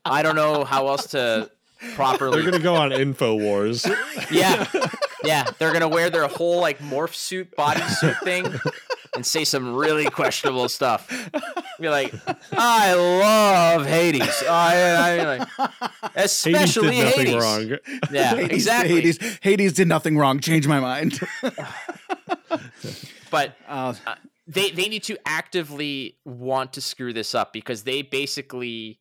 Speaker 3: I don't know how else to properly.
Speaker 2: They're gonna go on Infowars.
Speaker 3: yeah, yeah, they're gonna wear their whole like morph suit, bodysuit thing, and say some really questionable stuff. Be like, I love Hades. I, I like,
Speaker 2: Hades
Speaker 3: especially
Speaker 2: did nothing
Speaker 3: Hades.
Speaker 2: wrong.
Speaker 3: Yeah,
Speaker 1: Hades,
Speaker 3: exactly.
Speaker 1: Hades, Hades did nothing wrong. Change my mind.
Speaker 3: But
Speaker 1: uh,
Speaker 3: they they need to actively want to screw this up because they basically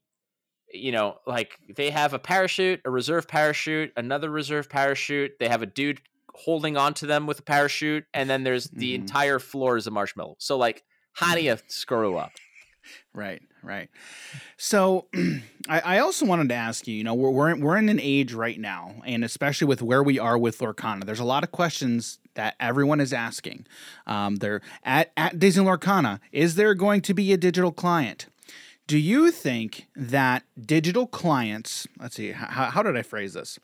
Speaker 3: you know like they have a parachute a reserve parachute another reserve parachute they have a dude holding on to them with a parachute and then there's the
Speaker 1: Mhm.
Speaker 3: entire floor is a marshmallow so like how do you screw up
Speaker 1: Right, right. So, I, I also wanted to ask you. You know, we're we're in, we're in an age right now, and especially with where we are with Lorcana, there's a lot of questions that everyone is asking. Um, they're at at Disney Lorcana. Is there going to be a digital client? Do you think that digital clients? Let's see. How, how did I phrase this?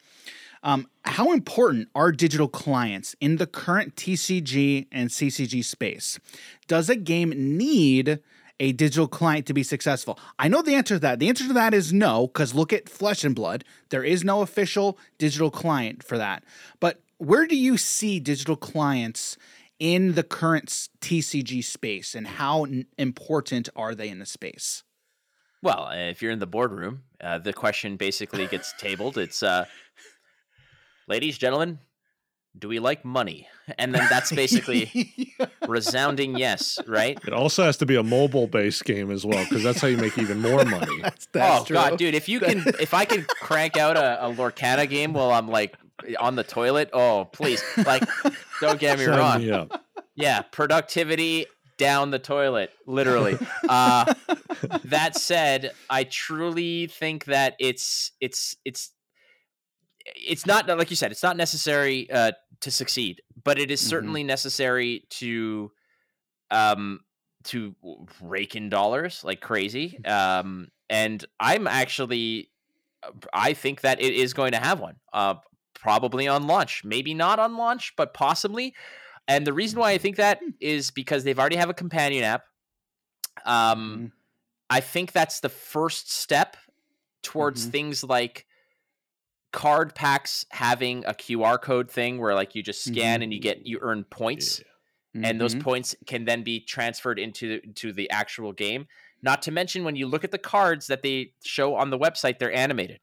Speaker 1: Um, how important are digital clients in the current TCG and CCG space? Does a game need a digital client to be successful? I know the answer to that. The answer to that is no, because look at Flesh and Blood. There is no official digital client for that. But where do you see digital clients in the current TCG space, and how important are they in the space?
Speaker 3: Well, uh, if you're in the boardroom, uh, the question basically gets tabled. It's, uh, ladies, gentlemen, do we like money? And then that's basically resounding yes, right?
Speaker 2: It also has to be a mobile based game as well, because that's how you make even more money.
Speaker 1: that's, that's
Speaker 3: oh
Speaker 1: true.
Speaker 3: god, dude! If you can, if I can crank out a, a Lorcana game while I'm like on the toilet, oh please, like, don't get me
Speaker 2: Sign
Speaker 3: wrong.
Speaker 2: me.
Speaker 3: Yeah, productivity down the toilet, literally. Uh, that said, I truly think that it's it's it's it's not like you said. It's not necessary uh, to succeed, but it is
Speaker 1: Mhm.
Speaker 3: certainly necessary to um to rake in dollars like crazy. Um, and I'm actually, I think that it is going to have one. Uh, probably on launch, maybe not on launch, but possibly. And the reason why I think that is because they've already have a companion app. Um,
Speaker 1: Mhm.
Speaker 3: I think that's the first step towards
Speaker 1: Mhm.
Speaker 3: things like card packs having a QR code thing where like you just scan and you get you earn points and those
Speaker 1: Mhm.
Speaker 3: points can then be transferred into to the actual game. Not to mention when you look at the cards that they show on the website, they're animated.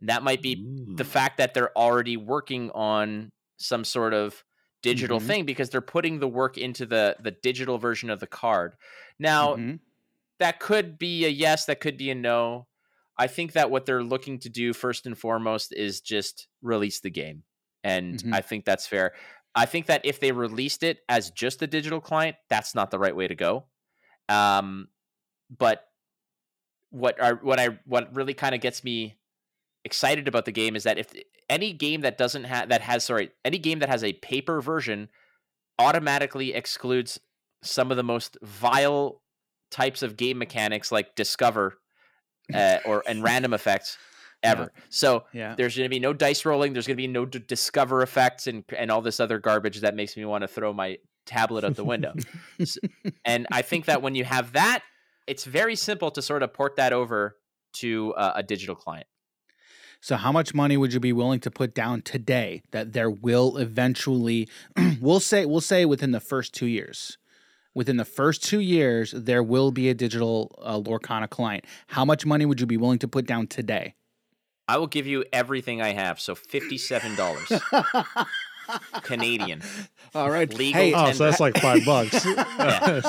Speaker 3: That might be the fact that they're already working on some sort of digital
Speaker 1: Mhm.
Speaker 3: thing because they're putting the work into the the digital version of the card. Now,
Speaker 1: Mhm.
Speaker 3: That could be a yes, that could be a no. I think that what they're looking to do first and foremost is just release the game. And
Speaker 1: Mhm.
Speaker 3: I think that's fair. I think that if they released it as just a digital client, that's not the right way to go. Um, but what are what I what really kind of gets me excited about the game is that if any game that doesn't have that has sorry any game that has a paper version automatically excludes some of the most vile types of game mechanics like discover uh, or and random effects ever. So
Speaker 1: Yeah.
Speaker 3: there's going to be no dice rolling. There's going to be no d- discover effects and and all this other garbage that makes me want to throw my tablet out the window. S- and I think that when you have that, it's very simple to sort of port that over to uh, a digital client.
Speaker 1: So how much money would you be willing to put down today that there will eventually we'll say we'll say within the first 2 years. Within the first 2 years there will be a digital uh, Lorcana client. How much money would you be willing to put down today?
Speaker 3: I will give you everything I have. So fifty-seven dollars Canadian.
Speaker 1: All right.
Speaker 3: Legal
Speaker 1: Hey,
Speaker 2: Oh, so that's like five bucks.
Speaker 3: Yeah.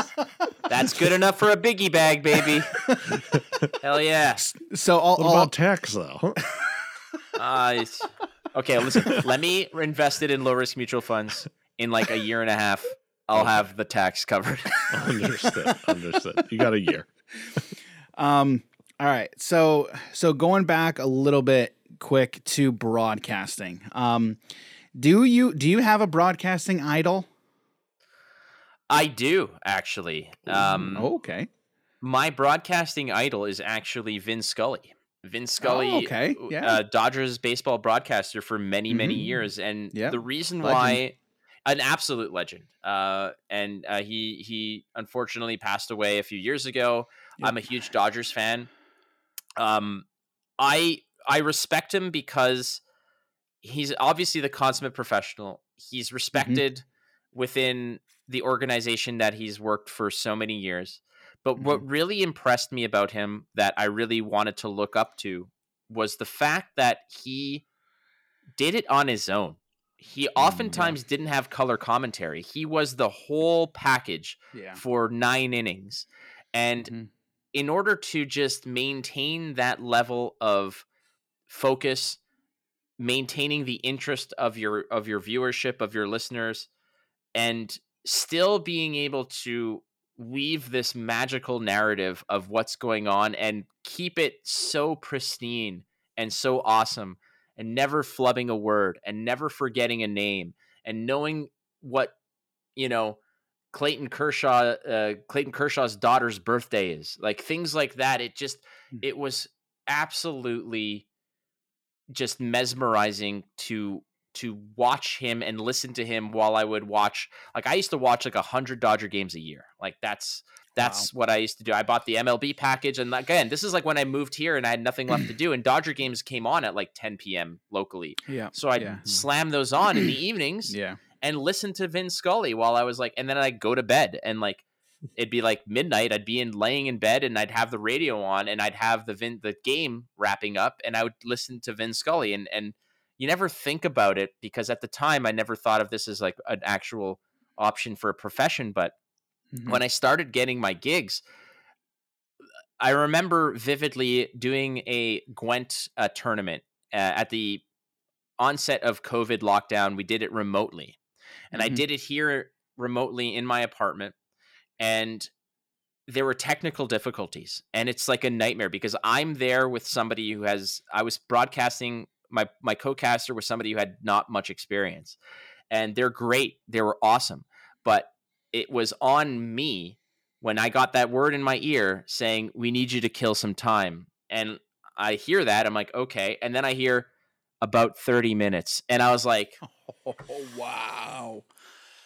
Speaker 3: That's good enough for a biggie bag, baby. Hell yeah.
Speaker 1: so I'll,
Speaker 2: What
Speaker 1: I'll
Speaker 2: about tax though?
Speaker 3: Uh, okay, listen. Let me invest it in low risk mutual funds. In like a year and a half, I'll have the tax covered.
Speaker 2: understood. Understood. You got a year.
Speaker 1: Um. All right. So so going back a little bit quick to broadcasting. Um. Do you do you have a broadcasting idol?
Speaker 3: I do actually. Um,
Speaker 1: Oh, okay.
Speaker 3: my broadcasting idol is actually Vin Scully. Vin Scully,
Speaker 1: Oh, okay,
Speaker 3: uh,
Speaker 1: yeah.
Speaker 3: uh, Dodgers baseball broadcaster for many, many
Speaker 1: Mhm.
Speaker 3: years, and
Speaker 1: Yeah,
Speaker 3: the reason
Speaker 1: legend.
Speaker 3: why, an absolute legend. Uh, and uh, he he unfortunately passed away a few years ago.
Speaker 1: Yep.
Speaker 3: I'm a huge Dodgers fan. Um, I I respect him because he's obviously the consummate professional. He's
Speaker 1: Mm-hmm.
Speaker 3: respected within the organization that he's worked for so many years. But what
Speaker 1: Mm-hmm.
Speaker 3: really impressed me about him that I really wanted to look up to was the fact that he did it on his own. He oftentimes didn't have color commentary. He was the whole package
Speaker 1: Yeah.
Speaker 3: for nine innings. And
Speaker 1: Mhm.
Speaker 3: in order to just maintain that level of focus, maintaining the interest of your of your viewership, of your listeners, and still being able to weave this magical narrative of what's going on and keep it so pristine and so awesome and never flubbing a word and never forgetting a name and knowing what you know Clayton Kershaw uh, Clayton Kershaw's daughter's birthday is like things like that it just
Speaker 1: Hmm.
Speaker 3: it was absolutely just mesmerizing to to watch him and listen to him while I would watch like I used to watch like a hundred Dodger games a year like that's that's what I used to do I bought the MLB package and again this is like when I moved here and I had nothing left to do and Dodger games came on at like 10 p.m. locally
Speaker 1: Yeah.
Speaker 3: so I'd
Speaker 1: Yeah.
Speaker 3: slam those on in the evenings
Speaker 1: Yeah.
Speaker 3: and listen to Vin Scully while I was like, and then I'd go to bed and like it'd be like midnight. I'd be in laying in bed and I'd have the radio on and I'd have the Vin the game wrapping up and I would listen to Vin Scully and and you never think about it because at the time I never thought of this as like an actual option for a profession. But mm-hmm. when I started getting my gigs, I remember vividly doing a Gwent uh, tournament uh, at the onset of COVID lockdown. We did it remotely, and mm-hmm. I did it here remotely in my apartment. And there were technical difficulties, and it's like a nightmare because I'm there with somebody who has. I was broadcasting my my co-caster was somebody who had not much experience, and they're great. They were awesome, but it was on me when I got that word in my ear saying, "We need you to kill some time," and I hear that, I'm like, okay, and then I hear about 30 minutes, and I was like,
Speaker 1: oh, wow.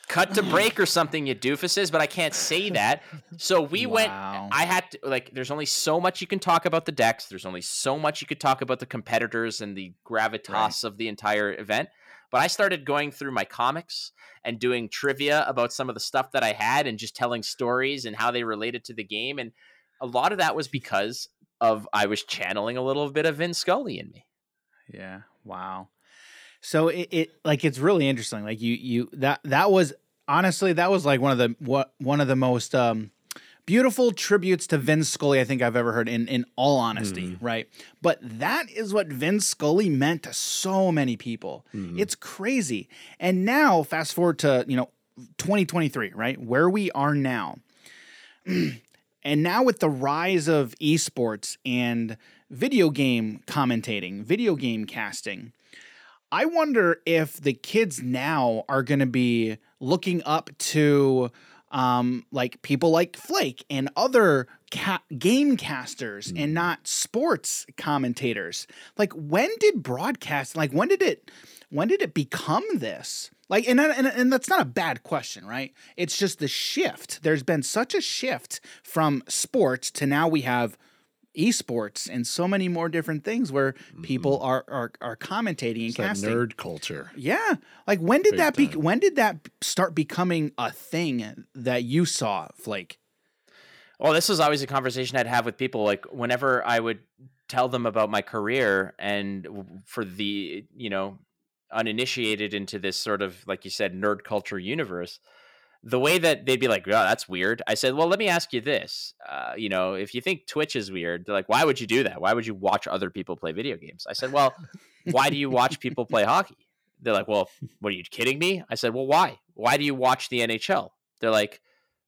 Speaker 3: Cut to break or something, you doofuses, but I can't say that. So we wow. went. I had to like. There's only so much you can talk about the decks. There's only so much you could talk about the competitors and the gravitas right. of the entire event. But I started going through my comics and doing trivia about some of the stuff that I had and just telling stories and how they related to the game. And a lot of that was because of I was channeling a little bit of Vin Scully in me.
Speaker 1: Yeah. Wow. So it, it like it's really interesting. Like you you that that was honestly that was like one of the what one of the most um beautiful tributes to Vin Scully I think I've ever heard in in all honesty, mm. right? But that is what Vin Scully meant to so many people. Mm. It's crazy. And now fast forward to, you know, 2023, right? Where we are now. and now with the rise of esports and video game commentating, video game casting, I wonder if the kids now are going to be looking up to um, like people like Flake and other ca- game casters mm. and not sports commentators. Like when did broadcast like when did it when did it become this? Like and, and and that's not a bad question, right? It's just the shift. There's been such a shift from sports to now we have esports and so many more different things where mm-hmm. people are, are are commentating and it's casting.
Speaker 2: nerd culture.
Speaker 1: Yeah, like when did Big that be? Time. When did that start becoming a thing that you saw, Flake?
Speaker 3: Well, this was always a conversation I'd have with people. Like whenever I would tell them about my career and for the you know uninitiated into this sort of like you said nerd culture universe the way that they'd be like, "Oh, that's weird." I said, "Well, let me ask you this. Uh, you know, if you think Twitch is weird, they're like, why would you do that? Why would you watch other people play video games?" I said, "Well, why do you watch people play hockey?" They're like, "Well, what are you kidding me?" I said, "Well, why? Why do you watch the NHL?" They're like,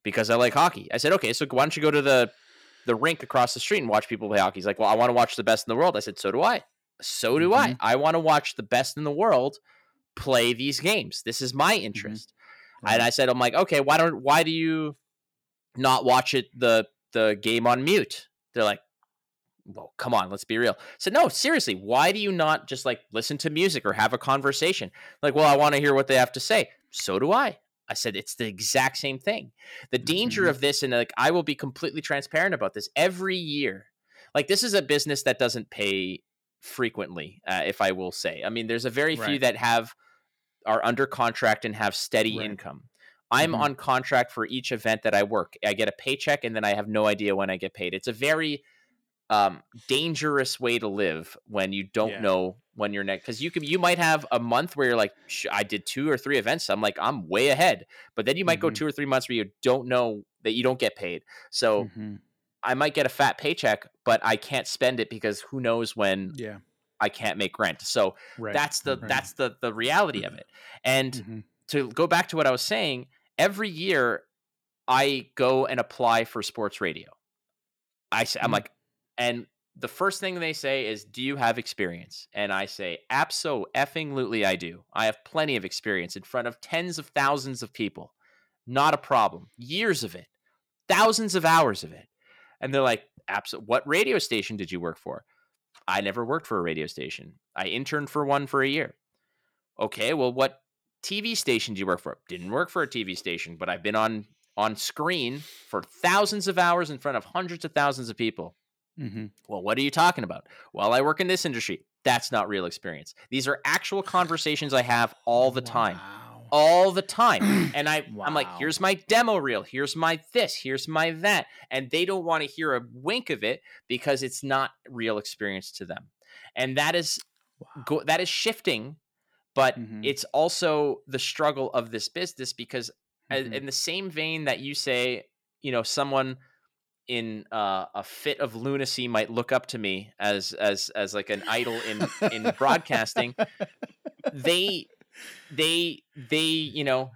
Speaker 3: "Because I like hockey." I said, "Okay, so why don't you go to the the rink across the street and watch people play hockey?" He's like, "Well, I want to watch the best in the world." I said, "So do I." So do mm-hmm. I. I want to watch the best in the world play these games. This is my mm-hmm. interest. Mm-hmm. And I said, I'm like, okay, why don't why do you not watch it the the game on mute? They're like, well, come on, let's be real. So no, seriously, why do you not just like listen to music or have a conversation? Like, well, I want to hear what they have to say. So do I. I said it's the exact same thing. The danger mm-hmm. of this, and like I will be completely transparent about this every year. Like this is a business that doesn't pay frequently, uh, if I will say. I mean, there's a very right. few that have are under contract and have steady right. income. I'm mm-hmm. on contract for each event that I work. I get a paycheck and then I have no idea when I get paid. It's a very um, dangerous way to live when you don't yeah. know when you're next because you can you might have a month where you're like I did two or three events I'm like I'm way ahead but then you might mm-hmm. go two or three months where you don't know that you don't get paid so mm-hmm. I might get a fat paycheck but I can't spend it because who knows when
Speaker 1: yeah
Speaker 3: I can't make rent. So right. that's the right. that's the the reality of it. And mm-hmm. to go back to what I was saying, every year I go and apply for sports radio. I say, mm-hmm. I'm like, and the first thing they say is, "Do you have experience?" And I say, "Absolutely, I do. I have plenty of experience in front of tens of thousands of people. Not a problem. Years of it, thousands of hours of it." And they're like, "Absolutely. What radio station did you work for?" I never worked for a radio station. I interned for one for a year. Okay, well, what TV station do you work for? Didn't work for a TV station, but I've been on on screen for thousands of hours in front of hundreds of thousands of people. Mm-hmm. Well, what are you talking about? Well, I work in this industry. That's not real experience. These are actual conversations I have all the time. All the time. And I I'm like, here's my demo reel, here's my this, here's my that. And they don't want to hear a wink of it because it's not real experience to them. And that is
Speaker 1: Wow.
Speaker 3: go, that is shifting, but
Speaker 1: Mhm.
Speaker 3: it's also the struggle of this business because a-
Speaker 1: Mhm.
Speaker 3: in the same vein that you say, you know, someone in uh, a fit of lunacy might look up to me as as as like an idol in in broadcasting. They they they you know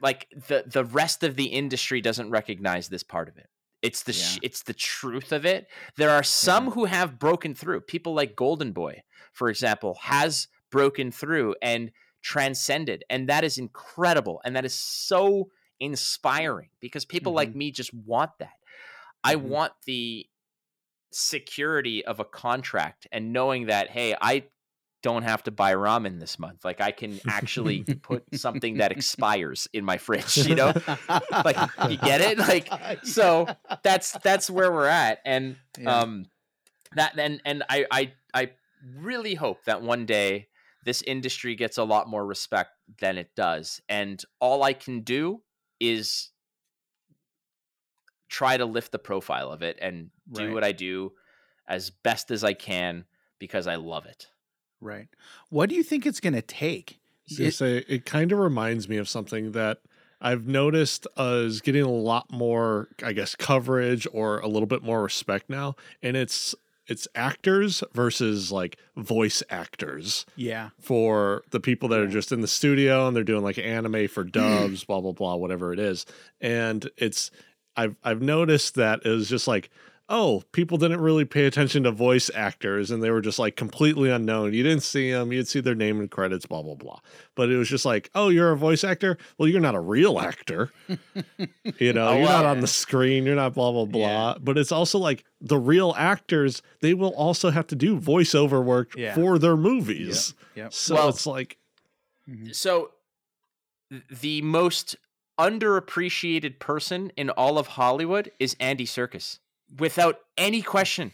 Speaker 3: like the the rest of the industry doesn't recognize this part of it. It's the sh- it's the truth of it. There are some who have broken through. People like Golden Boy, for example, has broken through and transcended, and that is incredible, and that is so inspiring because people like me just want that. I
Speaker 1: Mhm.
Speaker 3: want the security of a contract and knowing that hey, I don't have to buy ramen this month. Like I can actually put something that expires in my fridge, you know? like you get it? Like so that's that's where we're at and
Speaker 1: Yeah.
Speaker 3: um that and and I I I really hope that one day this industry gets a lot more respect than it does and all I can do is try to lift the profile of it and do
Speaker 1: Right.
Speaker 3: what I do as best as I can because I love it.
Speaker 1: Right. What do you think it's going to take? It-
Speaker 2: say it kind of reminds me of something that I've noticed is getting a lot more, I guess, coverage or a little bit more respect now, and it's it's actors versus like voice actors
Speaker 1: yeah.
Speaker 2: for the people that are just in the studio and they're doing like anime for dubs, blah blah blah, whatever it is, and it's I've I've noticed that it was just like. Oh, people didn't really pay attention to voice actors and they were just like completely unknown. You didn't see them, you'd see their name and credits, blah, blah, blah. But it was just like, oh, you're a voice actor? Well, you're not a real actor. you know,
Speaker 3: Oh,
Speaker 2: you're not on the screen, you're not blah, blah, blah. But it's also like the real actors, they will also have to do voiceover work
Speaker 1: Yeah.
Speaker 2: for their movies.
Speaker 1: Yep.
Speaker 2: So
Speaker 3: Well-
Speaker 2: it's like,
Speaker 3: mm-hmm. So the most underappreciated person in all of Hollywood is Andy Serkis. Without any question.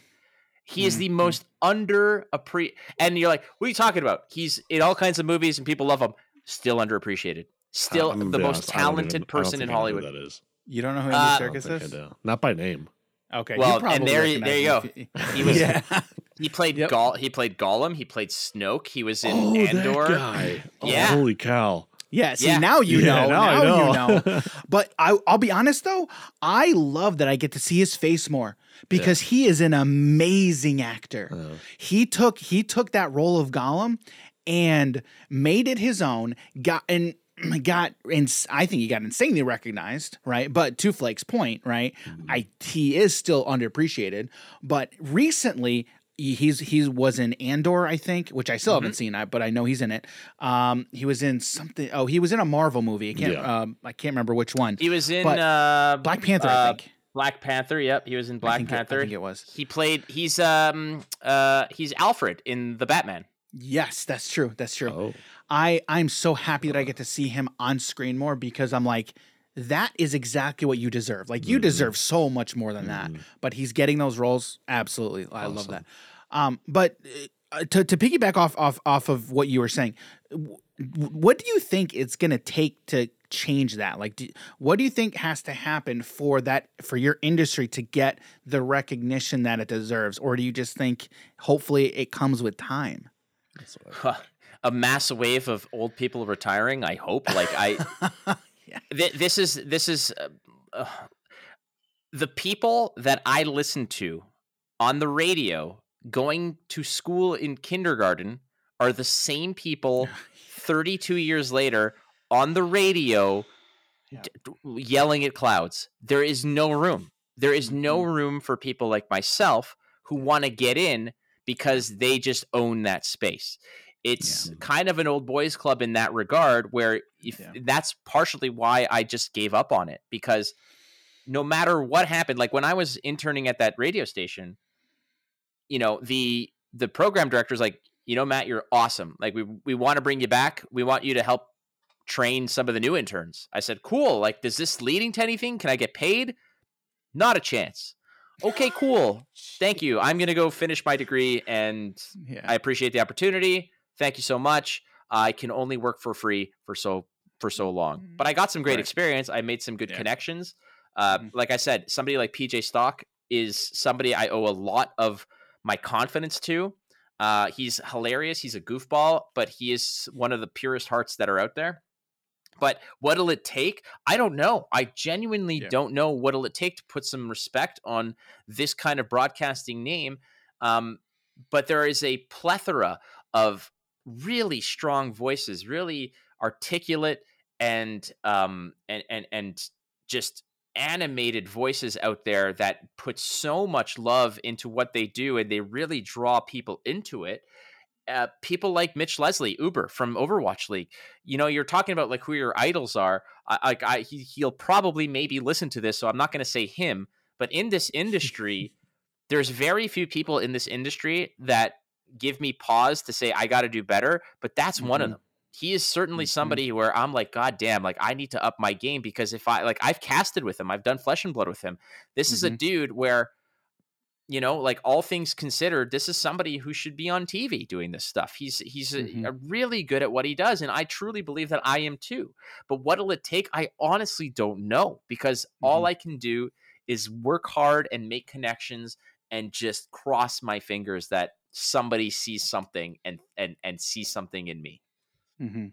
Speaker 3: He is the
Speaker 1: Mhm.
Speaker 3: most underappreciated. And you're like, what are you talking about? He's in all kinds of movies and people love him. Still underappreciated. Still
Speaker 2: I'm
Speaker 3: the
Speaker 2: be
Speaker 3: most
Speaker 2: honest, I even-
Speaker 3: talented person in
Speaker 2: think I know who
Speaker 3: Hollywood.
Speaker 2: That is.
Speaker 1: You don't know who
Speaker 3: Uh,
Speaker 1: Andy
Speaker 2: I Serkis
Speaker 1: is?
Speaker 2: Not by name.
Speaker 1: Okay.
Speaker 3: Well,
Speaker 1: you
Speaker 3: and
Speaker 1: probably
Speaker 3: there you- there you
Speaker 1: recognize him if
Speaker 3: He was-
Speaker 1: yeah.
Speaker 3: He played
Speaker 1: Yep.
Speaker 3: Gol- he played Gollum, he played Snoke, he was in
Speaker 2: oh,
Speaker 3: Andor.
Speaker 2: that guy. Oh,
Speaker 3: Yeah.
Speaker 2: holy cow.
Speaker 1: Yeah, see
Speaker 3: Yeah.
Speaker 1: now you
Speaker 2: Yeah,
Speaker 1: know.
Speaker 2: now I
Speaker 1: Now, you
Speaker 2: know.
Speaker 1: know. But I, I'll be honest though, I love that I get to see his face more because he is an amazing actor.
Speaker 2: Uh,
Speaker 1: He took he took that role of Gollum and made it his own. Got and got and I think he got insanely recognized, right? But to Flake's point, right? I he is still underappreciated, but recently he's he was in Andor, I think, which I still haven't seen, I- but I know he's in it. Um, he was in something. Oh, he was in a Marvel movie. I can't.
Speaker 2: Yeah.
Speaker 1: Um, I can't remember which one.
Speaker 3: He was in uh,
Speaker 1: Black Panther,
Speaker 3: uh,
Speaker 1: I think.
Speaker 3: Black Panther. Yep, he was in
Speaker 1: I
Speaker 3: Black
Speaker 1: it-
Speaker 3: Panther.
Speaker 1: I think it was.
Speaker 3: He played. He's um uh he's Alfred in the Batman.
Speaker 1: Yes, that's true. That's true.
Speaker 2: oh.
Speaker 1: I I'm so happy that I get to see him on screen more because I'm like that is exactly what you deserve. Like you
Speaker 2: Mhm.
Speaker 1: deserve so much more than that.
Speaker 2: Mhm.
Speaker 1: But he's getting those roles. Absolutely. I love that. Um but uh, to to piggyback off off off of what you were saying, w- what do you think it's going to take to change that? Like do, what do you think has to happen for that for your industry to get the recognition that it deserves or do you just think hopefully it comes with time?
Speaker 2: I-
Speaker 3: a mass wave of old people retiring. I hope. Like I,
Speaker 1: Yeah.
Speaker 3: Th- this is this is uh, uh, the people that I listen to on the radio going to school in kindergarten are the same people 32 years later on the radio
Speaker 1: Yeah.
Speaker 3: d- yelling at clouds. There is no room. There is no
Speaker 1: Mm-hmm.
Speaker 3: room for people like myself who want to get in because they just own that space. It's
Speaker 2: Yeah.
Speaker 3: kind of an old boys club in that regard where if
Speaker 1: Yeah.
Speaker 3: that's partially why I just gave up on it because no matter what happened like when I was interning at that radio station you know the the program director's like you know Matt you're awesome like we we want to bring you back we want you to help train some of the new interns I said cool like is this leading to anything can I get paid not a chance okay cool thank you I'm going to go finish my degree and
Speaker 1: Yeah.
Speaker 3: I appreciate the opportunity. Thank you so much. I can only work for free for so for so long. But I got some great
Speaker 1: Right.
Speaker 3: experience. I made some good
Speaker 1: Yeah.
Speaker 3: connections. Uh,
Speaker 1: Mhm.
Speaker 3: Like I said, somebody like PJ Stock is somebody I owe a lot of my confidence to. Uh, he's hilarious. He's a goofball, but he is one of the purest hearts that are out there. But what'll it take? I don't know. I genuinely
Speaker 1: Yeah.
Speaker 3: don't know what'll it take to put some respect on this kind of broadcasting name. Um, but there is a plethora of really strong voices, really articulate and um, and and and just animated voices out there that put so much love into what they do, and they really draw people into it uh, people like Mitch Leslie, Uber from Overwatch League. You know, you're talking about like who your idols are. Like I, he, he'll probably maybe listen to this, so I'm not going to say him. But in this industry, there's very few people in this industry that give me pause to say I got to do better. But that's one of
Speaker 1: Mhm.
Speaker 3: them. He is certainly
Speaker 1: Mhm.
Speaker 3: somebody where I'm like, God damn, like I need to up my game because if I like I've casted with him, I've done flesh and blood with him. This is a
Speaker 1: Mhm.
Speaker 3: dude where you know, like all things considered, this is somebody who should be on TV doing this stuff. He's he's a,
Speaker 1: Mhm.
Speaker 3: a really good at what he does, and I truly believe that I am too. But what'll it take? I honestly don't know because all
Speaker 1: Mhm.
Speaker 3: I can do is work hard and make connections and just cross my fingers that somebody sees something and and and sees something in me.
Speaker 1: Hmm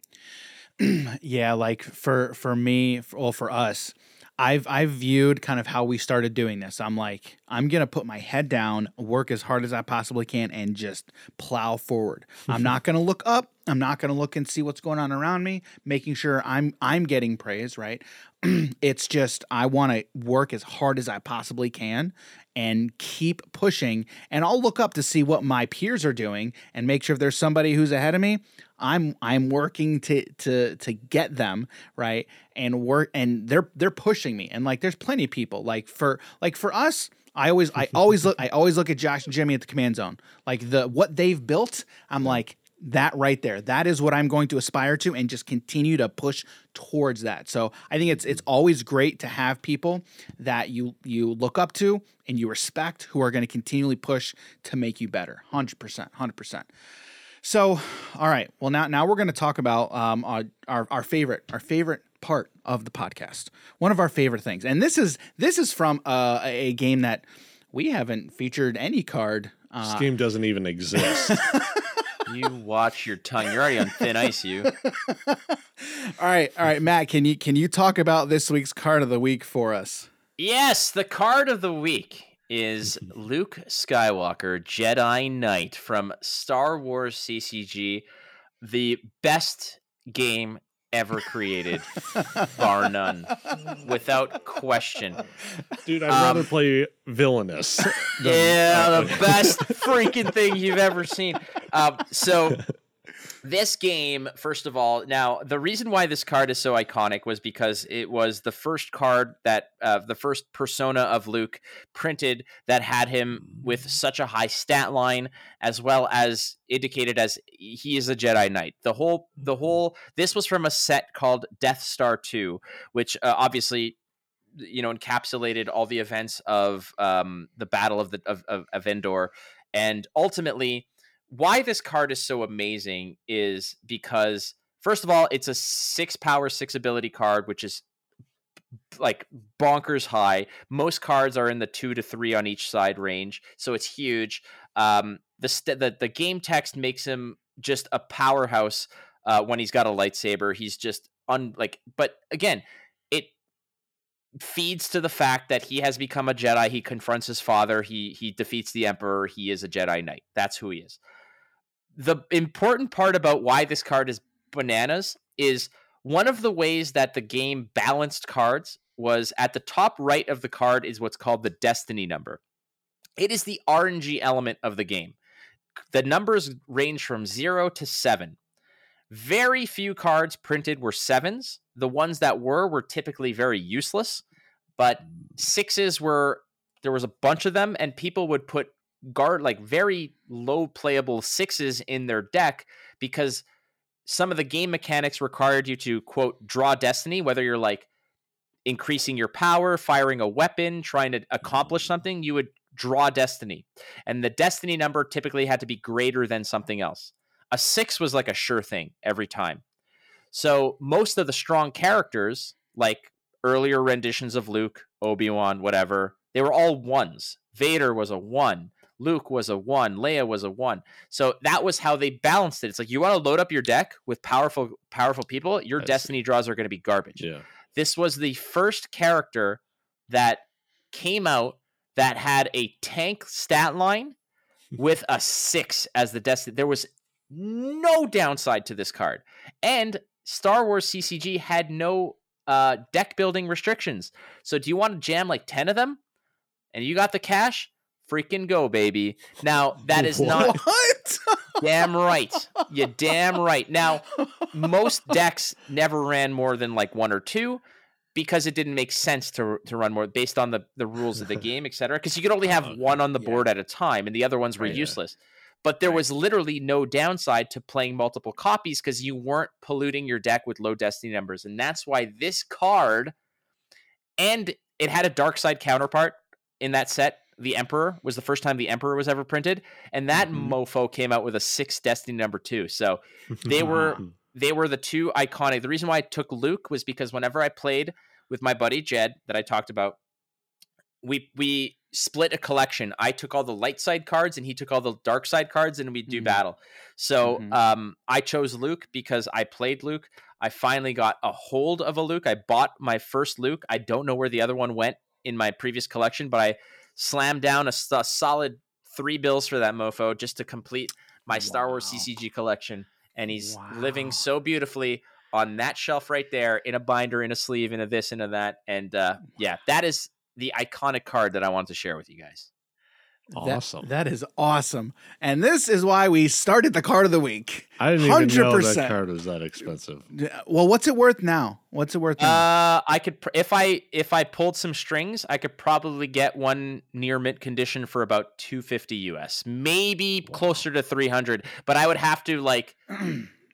Speaker 1: yeah, like for for me, for, well, for us, I've I've viewed kind of how we started doing this. I'm like, I'm gonna put my head down, work as hard as I possibly can, and just plow forward. I'm not gonna look up. I'm not gonna look and see what's going on around me, making sure I'm I'm getting praise. Right? it's just I want to work as hard as I possibly can and keep pushing. And I'll look up to see what my peers are doing and make sure if there's somebody who's ahead of me, I'm I'm working to to to get them right and work and they're they're pushing me and like there's plenty of people like for like for us I always I always look I always look at Josh and Jimmy at the command zone like the what they've built I'm like that right there that is what I'm going to aspire to and just continue to push towards that so I think it's it's always great to have people that you you look up to and you respect who are going to continually push to make you better 100% 100% so, all right. Well, now now we're going to talk about um, our, our our favorite our favorite part of the podcast. One of our favorite things, and this is this is from uh, a a game that we haven't featured any card.
Speaker 2: This
Speaker 1: Uh,
Speaker 2: game doesn't even exist.
Speaker 3: You watch your tongue. You're already on thin ice. You.
Speaker 1: all right, all right, Matt. Can you can you talk about this week's card of the week for us?
Speaker 3: Yes, the card of the week is Luke Skywalker, Jedi Knight from Star Wars CCG, the best game ever created, bar none, without question.
Speaker 2: Dude, I'd
Speaker 3: Um,
Speaker 2: rather play villainous.
Speaker 3: Yeah, the best freaking thing you've ever seen. Um, so this game, first of all, now the reason why this card is so iconic was because it was the first card that uh, the first persona of Luke printed that had him with such a high stat line, as well as indicated as he is a Jedi Knight. The whole, the whole, this was from a set called Death Star Two, which uh, obviously you know encapsulated all the events of um, the battle of the of, of, of Endor, and ultimately why this card is so amazing is because first of all it's a six power six ability card which is like bonkers high most cards are in the two to three on each side range so it's huge um the st- the, the game text makes him just a powerhouse uh, when he's got a lightsaber he's just un like but again it feeds to the fact that he has become a Jedi. He confronts his father. He he defeats the Emperor. He is a Jedi Knight. That's who he is. The important part about why this card is bananas is one of the ways that the game balanced cards was at the top right of the card is what's called the destiny number. It is the RNG element of the game. The numbers range from 0 to 7. Very few cards printed were sevens. The ones that were were typically very useless, but sixes were there was a bunch of them, and people would put guard like very low playable sixes in their deck because some of the game mechanics required you to quote draw destiny, whether you're like increasing your power, firing a weapon, trying to accomplish something, you would draw destiny. And the destiny number typically had to be greater than something else. a six was like a sure thing every time. So most of the strong characters, like earlier renditions of Luke, Obi Wan, whatever, they were all ones. Vader was a one. Luke was a one, Leia was a one. So that was how they balanced it. It's like you want to load up your deck with powerful, powerful people. Your destiny draws are going to be garbage.
Speaker 2: Yeah.
Speaker 3: This was the first character that came out that had a tank stat line with a six as the destiny. There was no downside to this card, and Star Wars CCG had no uh, deck building restrictions. So, do you want to jam like ten of them, and you got the cash? Freaking go, baby! Now that is not
Speaker 1: What?
Speaker 3: damn right. You damn right. Now, most decks never ran more than like one or two because it didn't make sense to to run more based on the the rules of the game, et cetera. Because you could only have
Speaker 2: Oh,
Speaker 3: one on the
Speaker 1: yeah.
Speaker 3: board at a time, and the other ones were
Speaker 2: Right, yeah.
Speaker 3: useless. But there
Speaker 1: Right.
Speaker 3: was literally no downside to playing multiple copies because you weren't polluting your deck with low destiny numbers, and that's why this card, and it had a dark side counterpart in that set. The Emperor was the first time the Emperor was ever printed, and that
Speaker 2: Mhm.
Speaker 3: mofo came out with a six destiny number two. So they were they were the two iconic. The reason why I took Luke was because whenever I played with my buddy Jed that I talked about, we we split a collection. I took all the light side cards and he took all the dark side cards and we would do
Speaker 1: Mhm.
Speaker 3: battle. So
Speaker 1: Mhm.
Speaker 3: um, I chose Luke because I played Luke. I finally got a hold of a Luke. I bought my first Luke. I don't know where the other one went in my previous collection, but I slammed down a solid three bills for that mofo just to complete my Star Wars CCG collection. And he's living so beautifully on that shelf right there in a binder, in a sleeve, in a this, in a that. And uh, yeah, that is the iconic card that I wanted to share with you guys.
Speaker 1: That-
Speaker 2: Awesome.
Speaker 1: that is awesome. And this is why we started the card of the week.
Speaker 2: I didn't even know
Speaker 1: 100%.
Speaker 2: that card was that expensive.
Speaker 1: Well, what's it worth now? What's it worth now?
Speaker 3: Uh, I could pr- if I if I pulled some strings, I could probably get one near mint condition for about 250 US. Maybe
Speaker 2: Wow.
Speaker 3: closer to 300, but I would have to like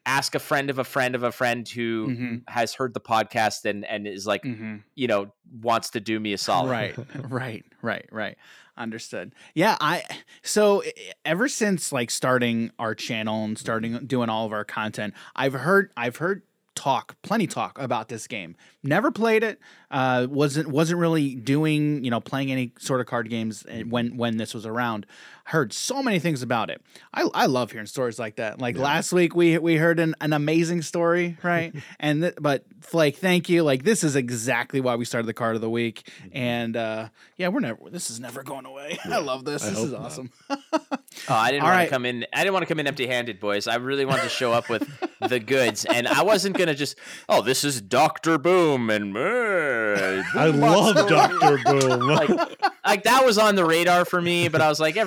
Speaker 3: ask a friend of a friend of a friend who
Speaker 1: Mhm,
Speaker 3: has heard the podcast and and is like,
Speaker 1: mhm.
Speaker 3: you know, wants to do me a solid.
Speaker 1: Right, right, right, right. Understood. Yeah, I so ever since like starting our channel and starting doing all of our content, I've heard I've heard talk, plenty talk about this game. Never played it. Uh, wasn't wasn't really doing you know playing any sort of card games eh, when when this was around. Heard so many things about it. I, I love hearing stories like that. Like
Speaker 2: Yeah.
Speaker 1: last week we we heard an, an amazing story, right? and th- but like thank you. Like this is exactly why we started the card of the week. And uh yeah, we're never this is never going away. I love this.
Speaker 2: I
Speaker 1: this is awesome.
Speaker 3: Oh, I didn't
Speaker 1: All
Speaker 3: want
Speaker 1: right.
Speaker 3: to come in. I didn't want to come in empty-handed, boys. I really wanted to show up with the goods, and I wasn't gonna just. Oh, this is Doctor Boom, and uh,
Speaker 2: I love Doctor Boom.
Speaker 3: like, like that was on the radar for me, but I was like,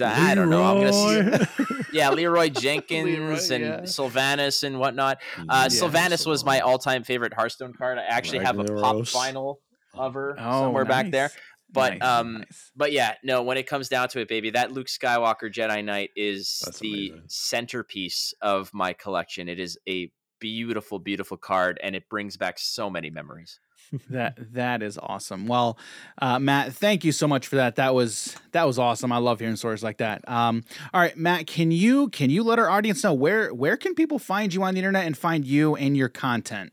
Speaker 3: Uh, I don't know. I'm gonna see. Yeah, Leeroy Jenkins
Speaker 1: Leeroy,
Speaker 3: and
Speaker 1: yeah.
Speaker 3: Sylvanas and whatnot. Uh,
Speaker 1: Yeah,
Speaker 3: Sylvanas was my all-time favorite Hearthstone card. I actually have a pop
Speaker 2: Ragnaros.
Speaker 3: vinyl of her
Speaker 1: Oh,
Speaker 3: somewhere back there. But,
Speaker 1: Nice,
Speaker 3: um,
Speaker 1: nice.
Speaker 3: But yeah, no, when it comes down to it, baby, that Luke Skywalker Jedi Knight is
Speaker 2: That's
Speaker 3: the
Speaker 2: amazing.
Speaker 3: centerpiece of my collection. It is a beautiful, beautiful card, and it brings back so many memories.
Speaker 1: That that is awesome. Well, uh, Matt, thank you so much for that. That was that was awesome. I love hearing stories like that. Um, all right, Matt, can you can you let our audience know where where can people find you on the internet and find you and your content?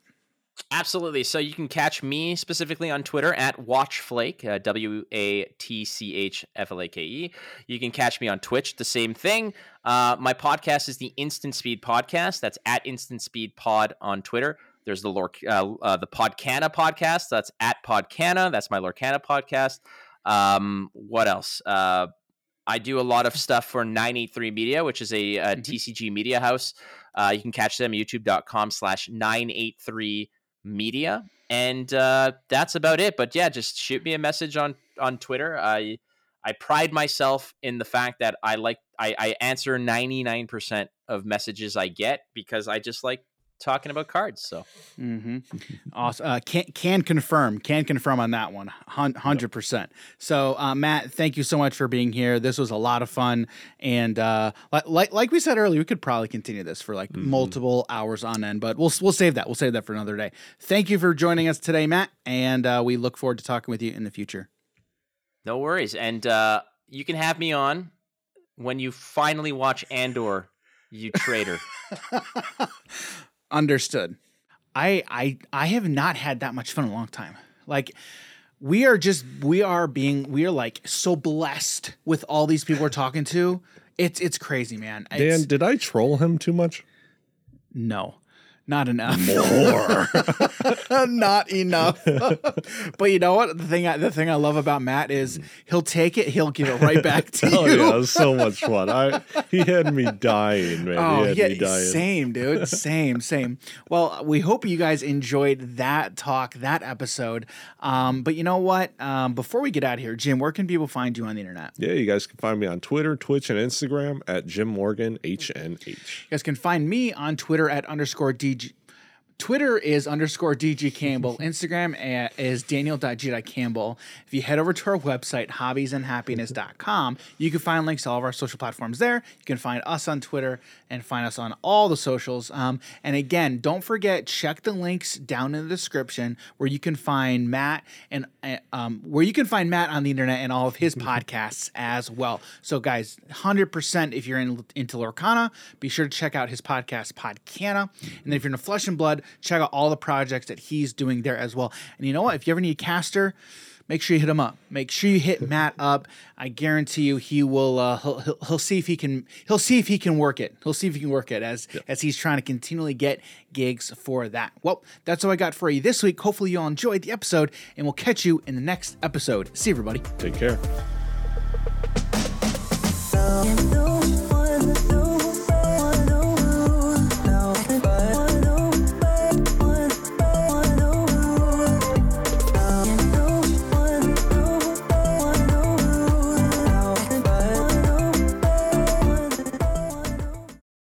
Speaker 3: Absolutely. So you can catch me specifically on Twitter at WatchFlake, uh, W A T C H F L A K E. You can catch me on Twitch, the same thing. Uh, my podcast is the Instant Speed Podcast. That's at Instant Speed Pod on Twitter. There's the Lor- uh, uh, the Podcana podcast. That's at Podcana. That's my Lorcana podcast. Um, what else? Uh, I do a lot of stuff for 983 Media, which is a, a
Speaker 1: Mhm.
Speaker 3: TCG media house. Uh, you can catch them youtube.com slash 983 media and uh, that's about it but yeah just shoot me a message on on twitter i i pride myself in the fact that i like i, I answer 99% of messages i get because i just like talking about cards so
Speaker 1: Mm-hmm. Awesome. Uh, can can confirm. Can confirm on that one. Hundred percent. So, uh, Matt, thank you so much for being here. This was a lot of fun, and uh, like like we said earlier, we could probably continue this for like
Speaker 2: Mhm.
Speaker 1: multiple hours on end, but we'll we'll save that. We'll save that for another day. Thank you for joining us today, Matt, and uh, we look forward to talking with you in the future.
Speaker 3: no worries and uh, you can have me on when you finally watch andor You traitor.
Speaker 1: Understood. I I I have not had that much fun in a long time. Like we are just we are being we are like so blessed with all these people we're talking to. It's it's crazy, man. It's,
Speaker 2: Dan, did I troll him too much?
Speaker 1: no. Not enough.
Speaker 2: More.
Speaker 1: not enough. but you know what? The thing I, the thing I love about Matt is he'll take it, he'll give it right back to
Speaker 2: oh
Speaker 1: you.
Speaker 2: yeah, it was so much fun. I he had me dying, man.
Speaker 1: Oh
Speaker 2: he had
Speaker 1: yeah,
Speaker 2: me dying.
Speaker 1: same dude, same, same. Well, we hope you guys enjoyed that talk, that episode. Um, but you know what? Um, before we get out of here, Jim, where can people find you on the internet?
Speaker 2: Yeah, you guys can find me on Twitter, Twitch, and Instagram at Jim Morgan HNH.
Speaker 1: You guys can find me on Twitter at underscore DG. Twitter is underscore DG Campbell. Instagram a- is Daniel.G.Campbell. If you head over to our website, hobbiesandhappiness.com, you can find links to all of our social platforms there. You can find us on Twitter and find us on all the socials. Um, and again, don't forget, check the links down in the description where you can find Matt and uh, um, where you can find Matt on the internet and all of his podcasts as well. So, guys, 100% if you're in, into Lorcana, be sure to check out his podcast, Podcana. And then if you're into Flesh and Blood, check out all the projects that he's doing there as well. And you know what? If you ever need a caster, make sure you hit him up. Make sure you hit Matt up. I guarantee you, he will. Uh, he'll, he'll, he'll see if he can. He'll see if he can work it. He'll see if he can work it as yeah. as he's trying to continually get gigs for that. Well, that's all I got for you this week. Hopefully, you all enjoyed the episode, and we'll catch you in the next episode. See everybody.
Speaker 2: Take care.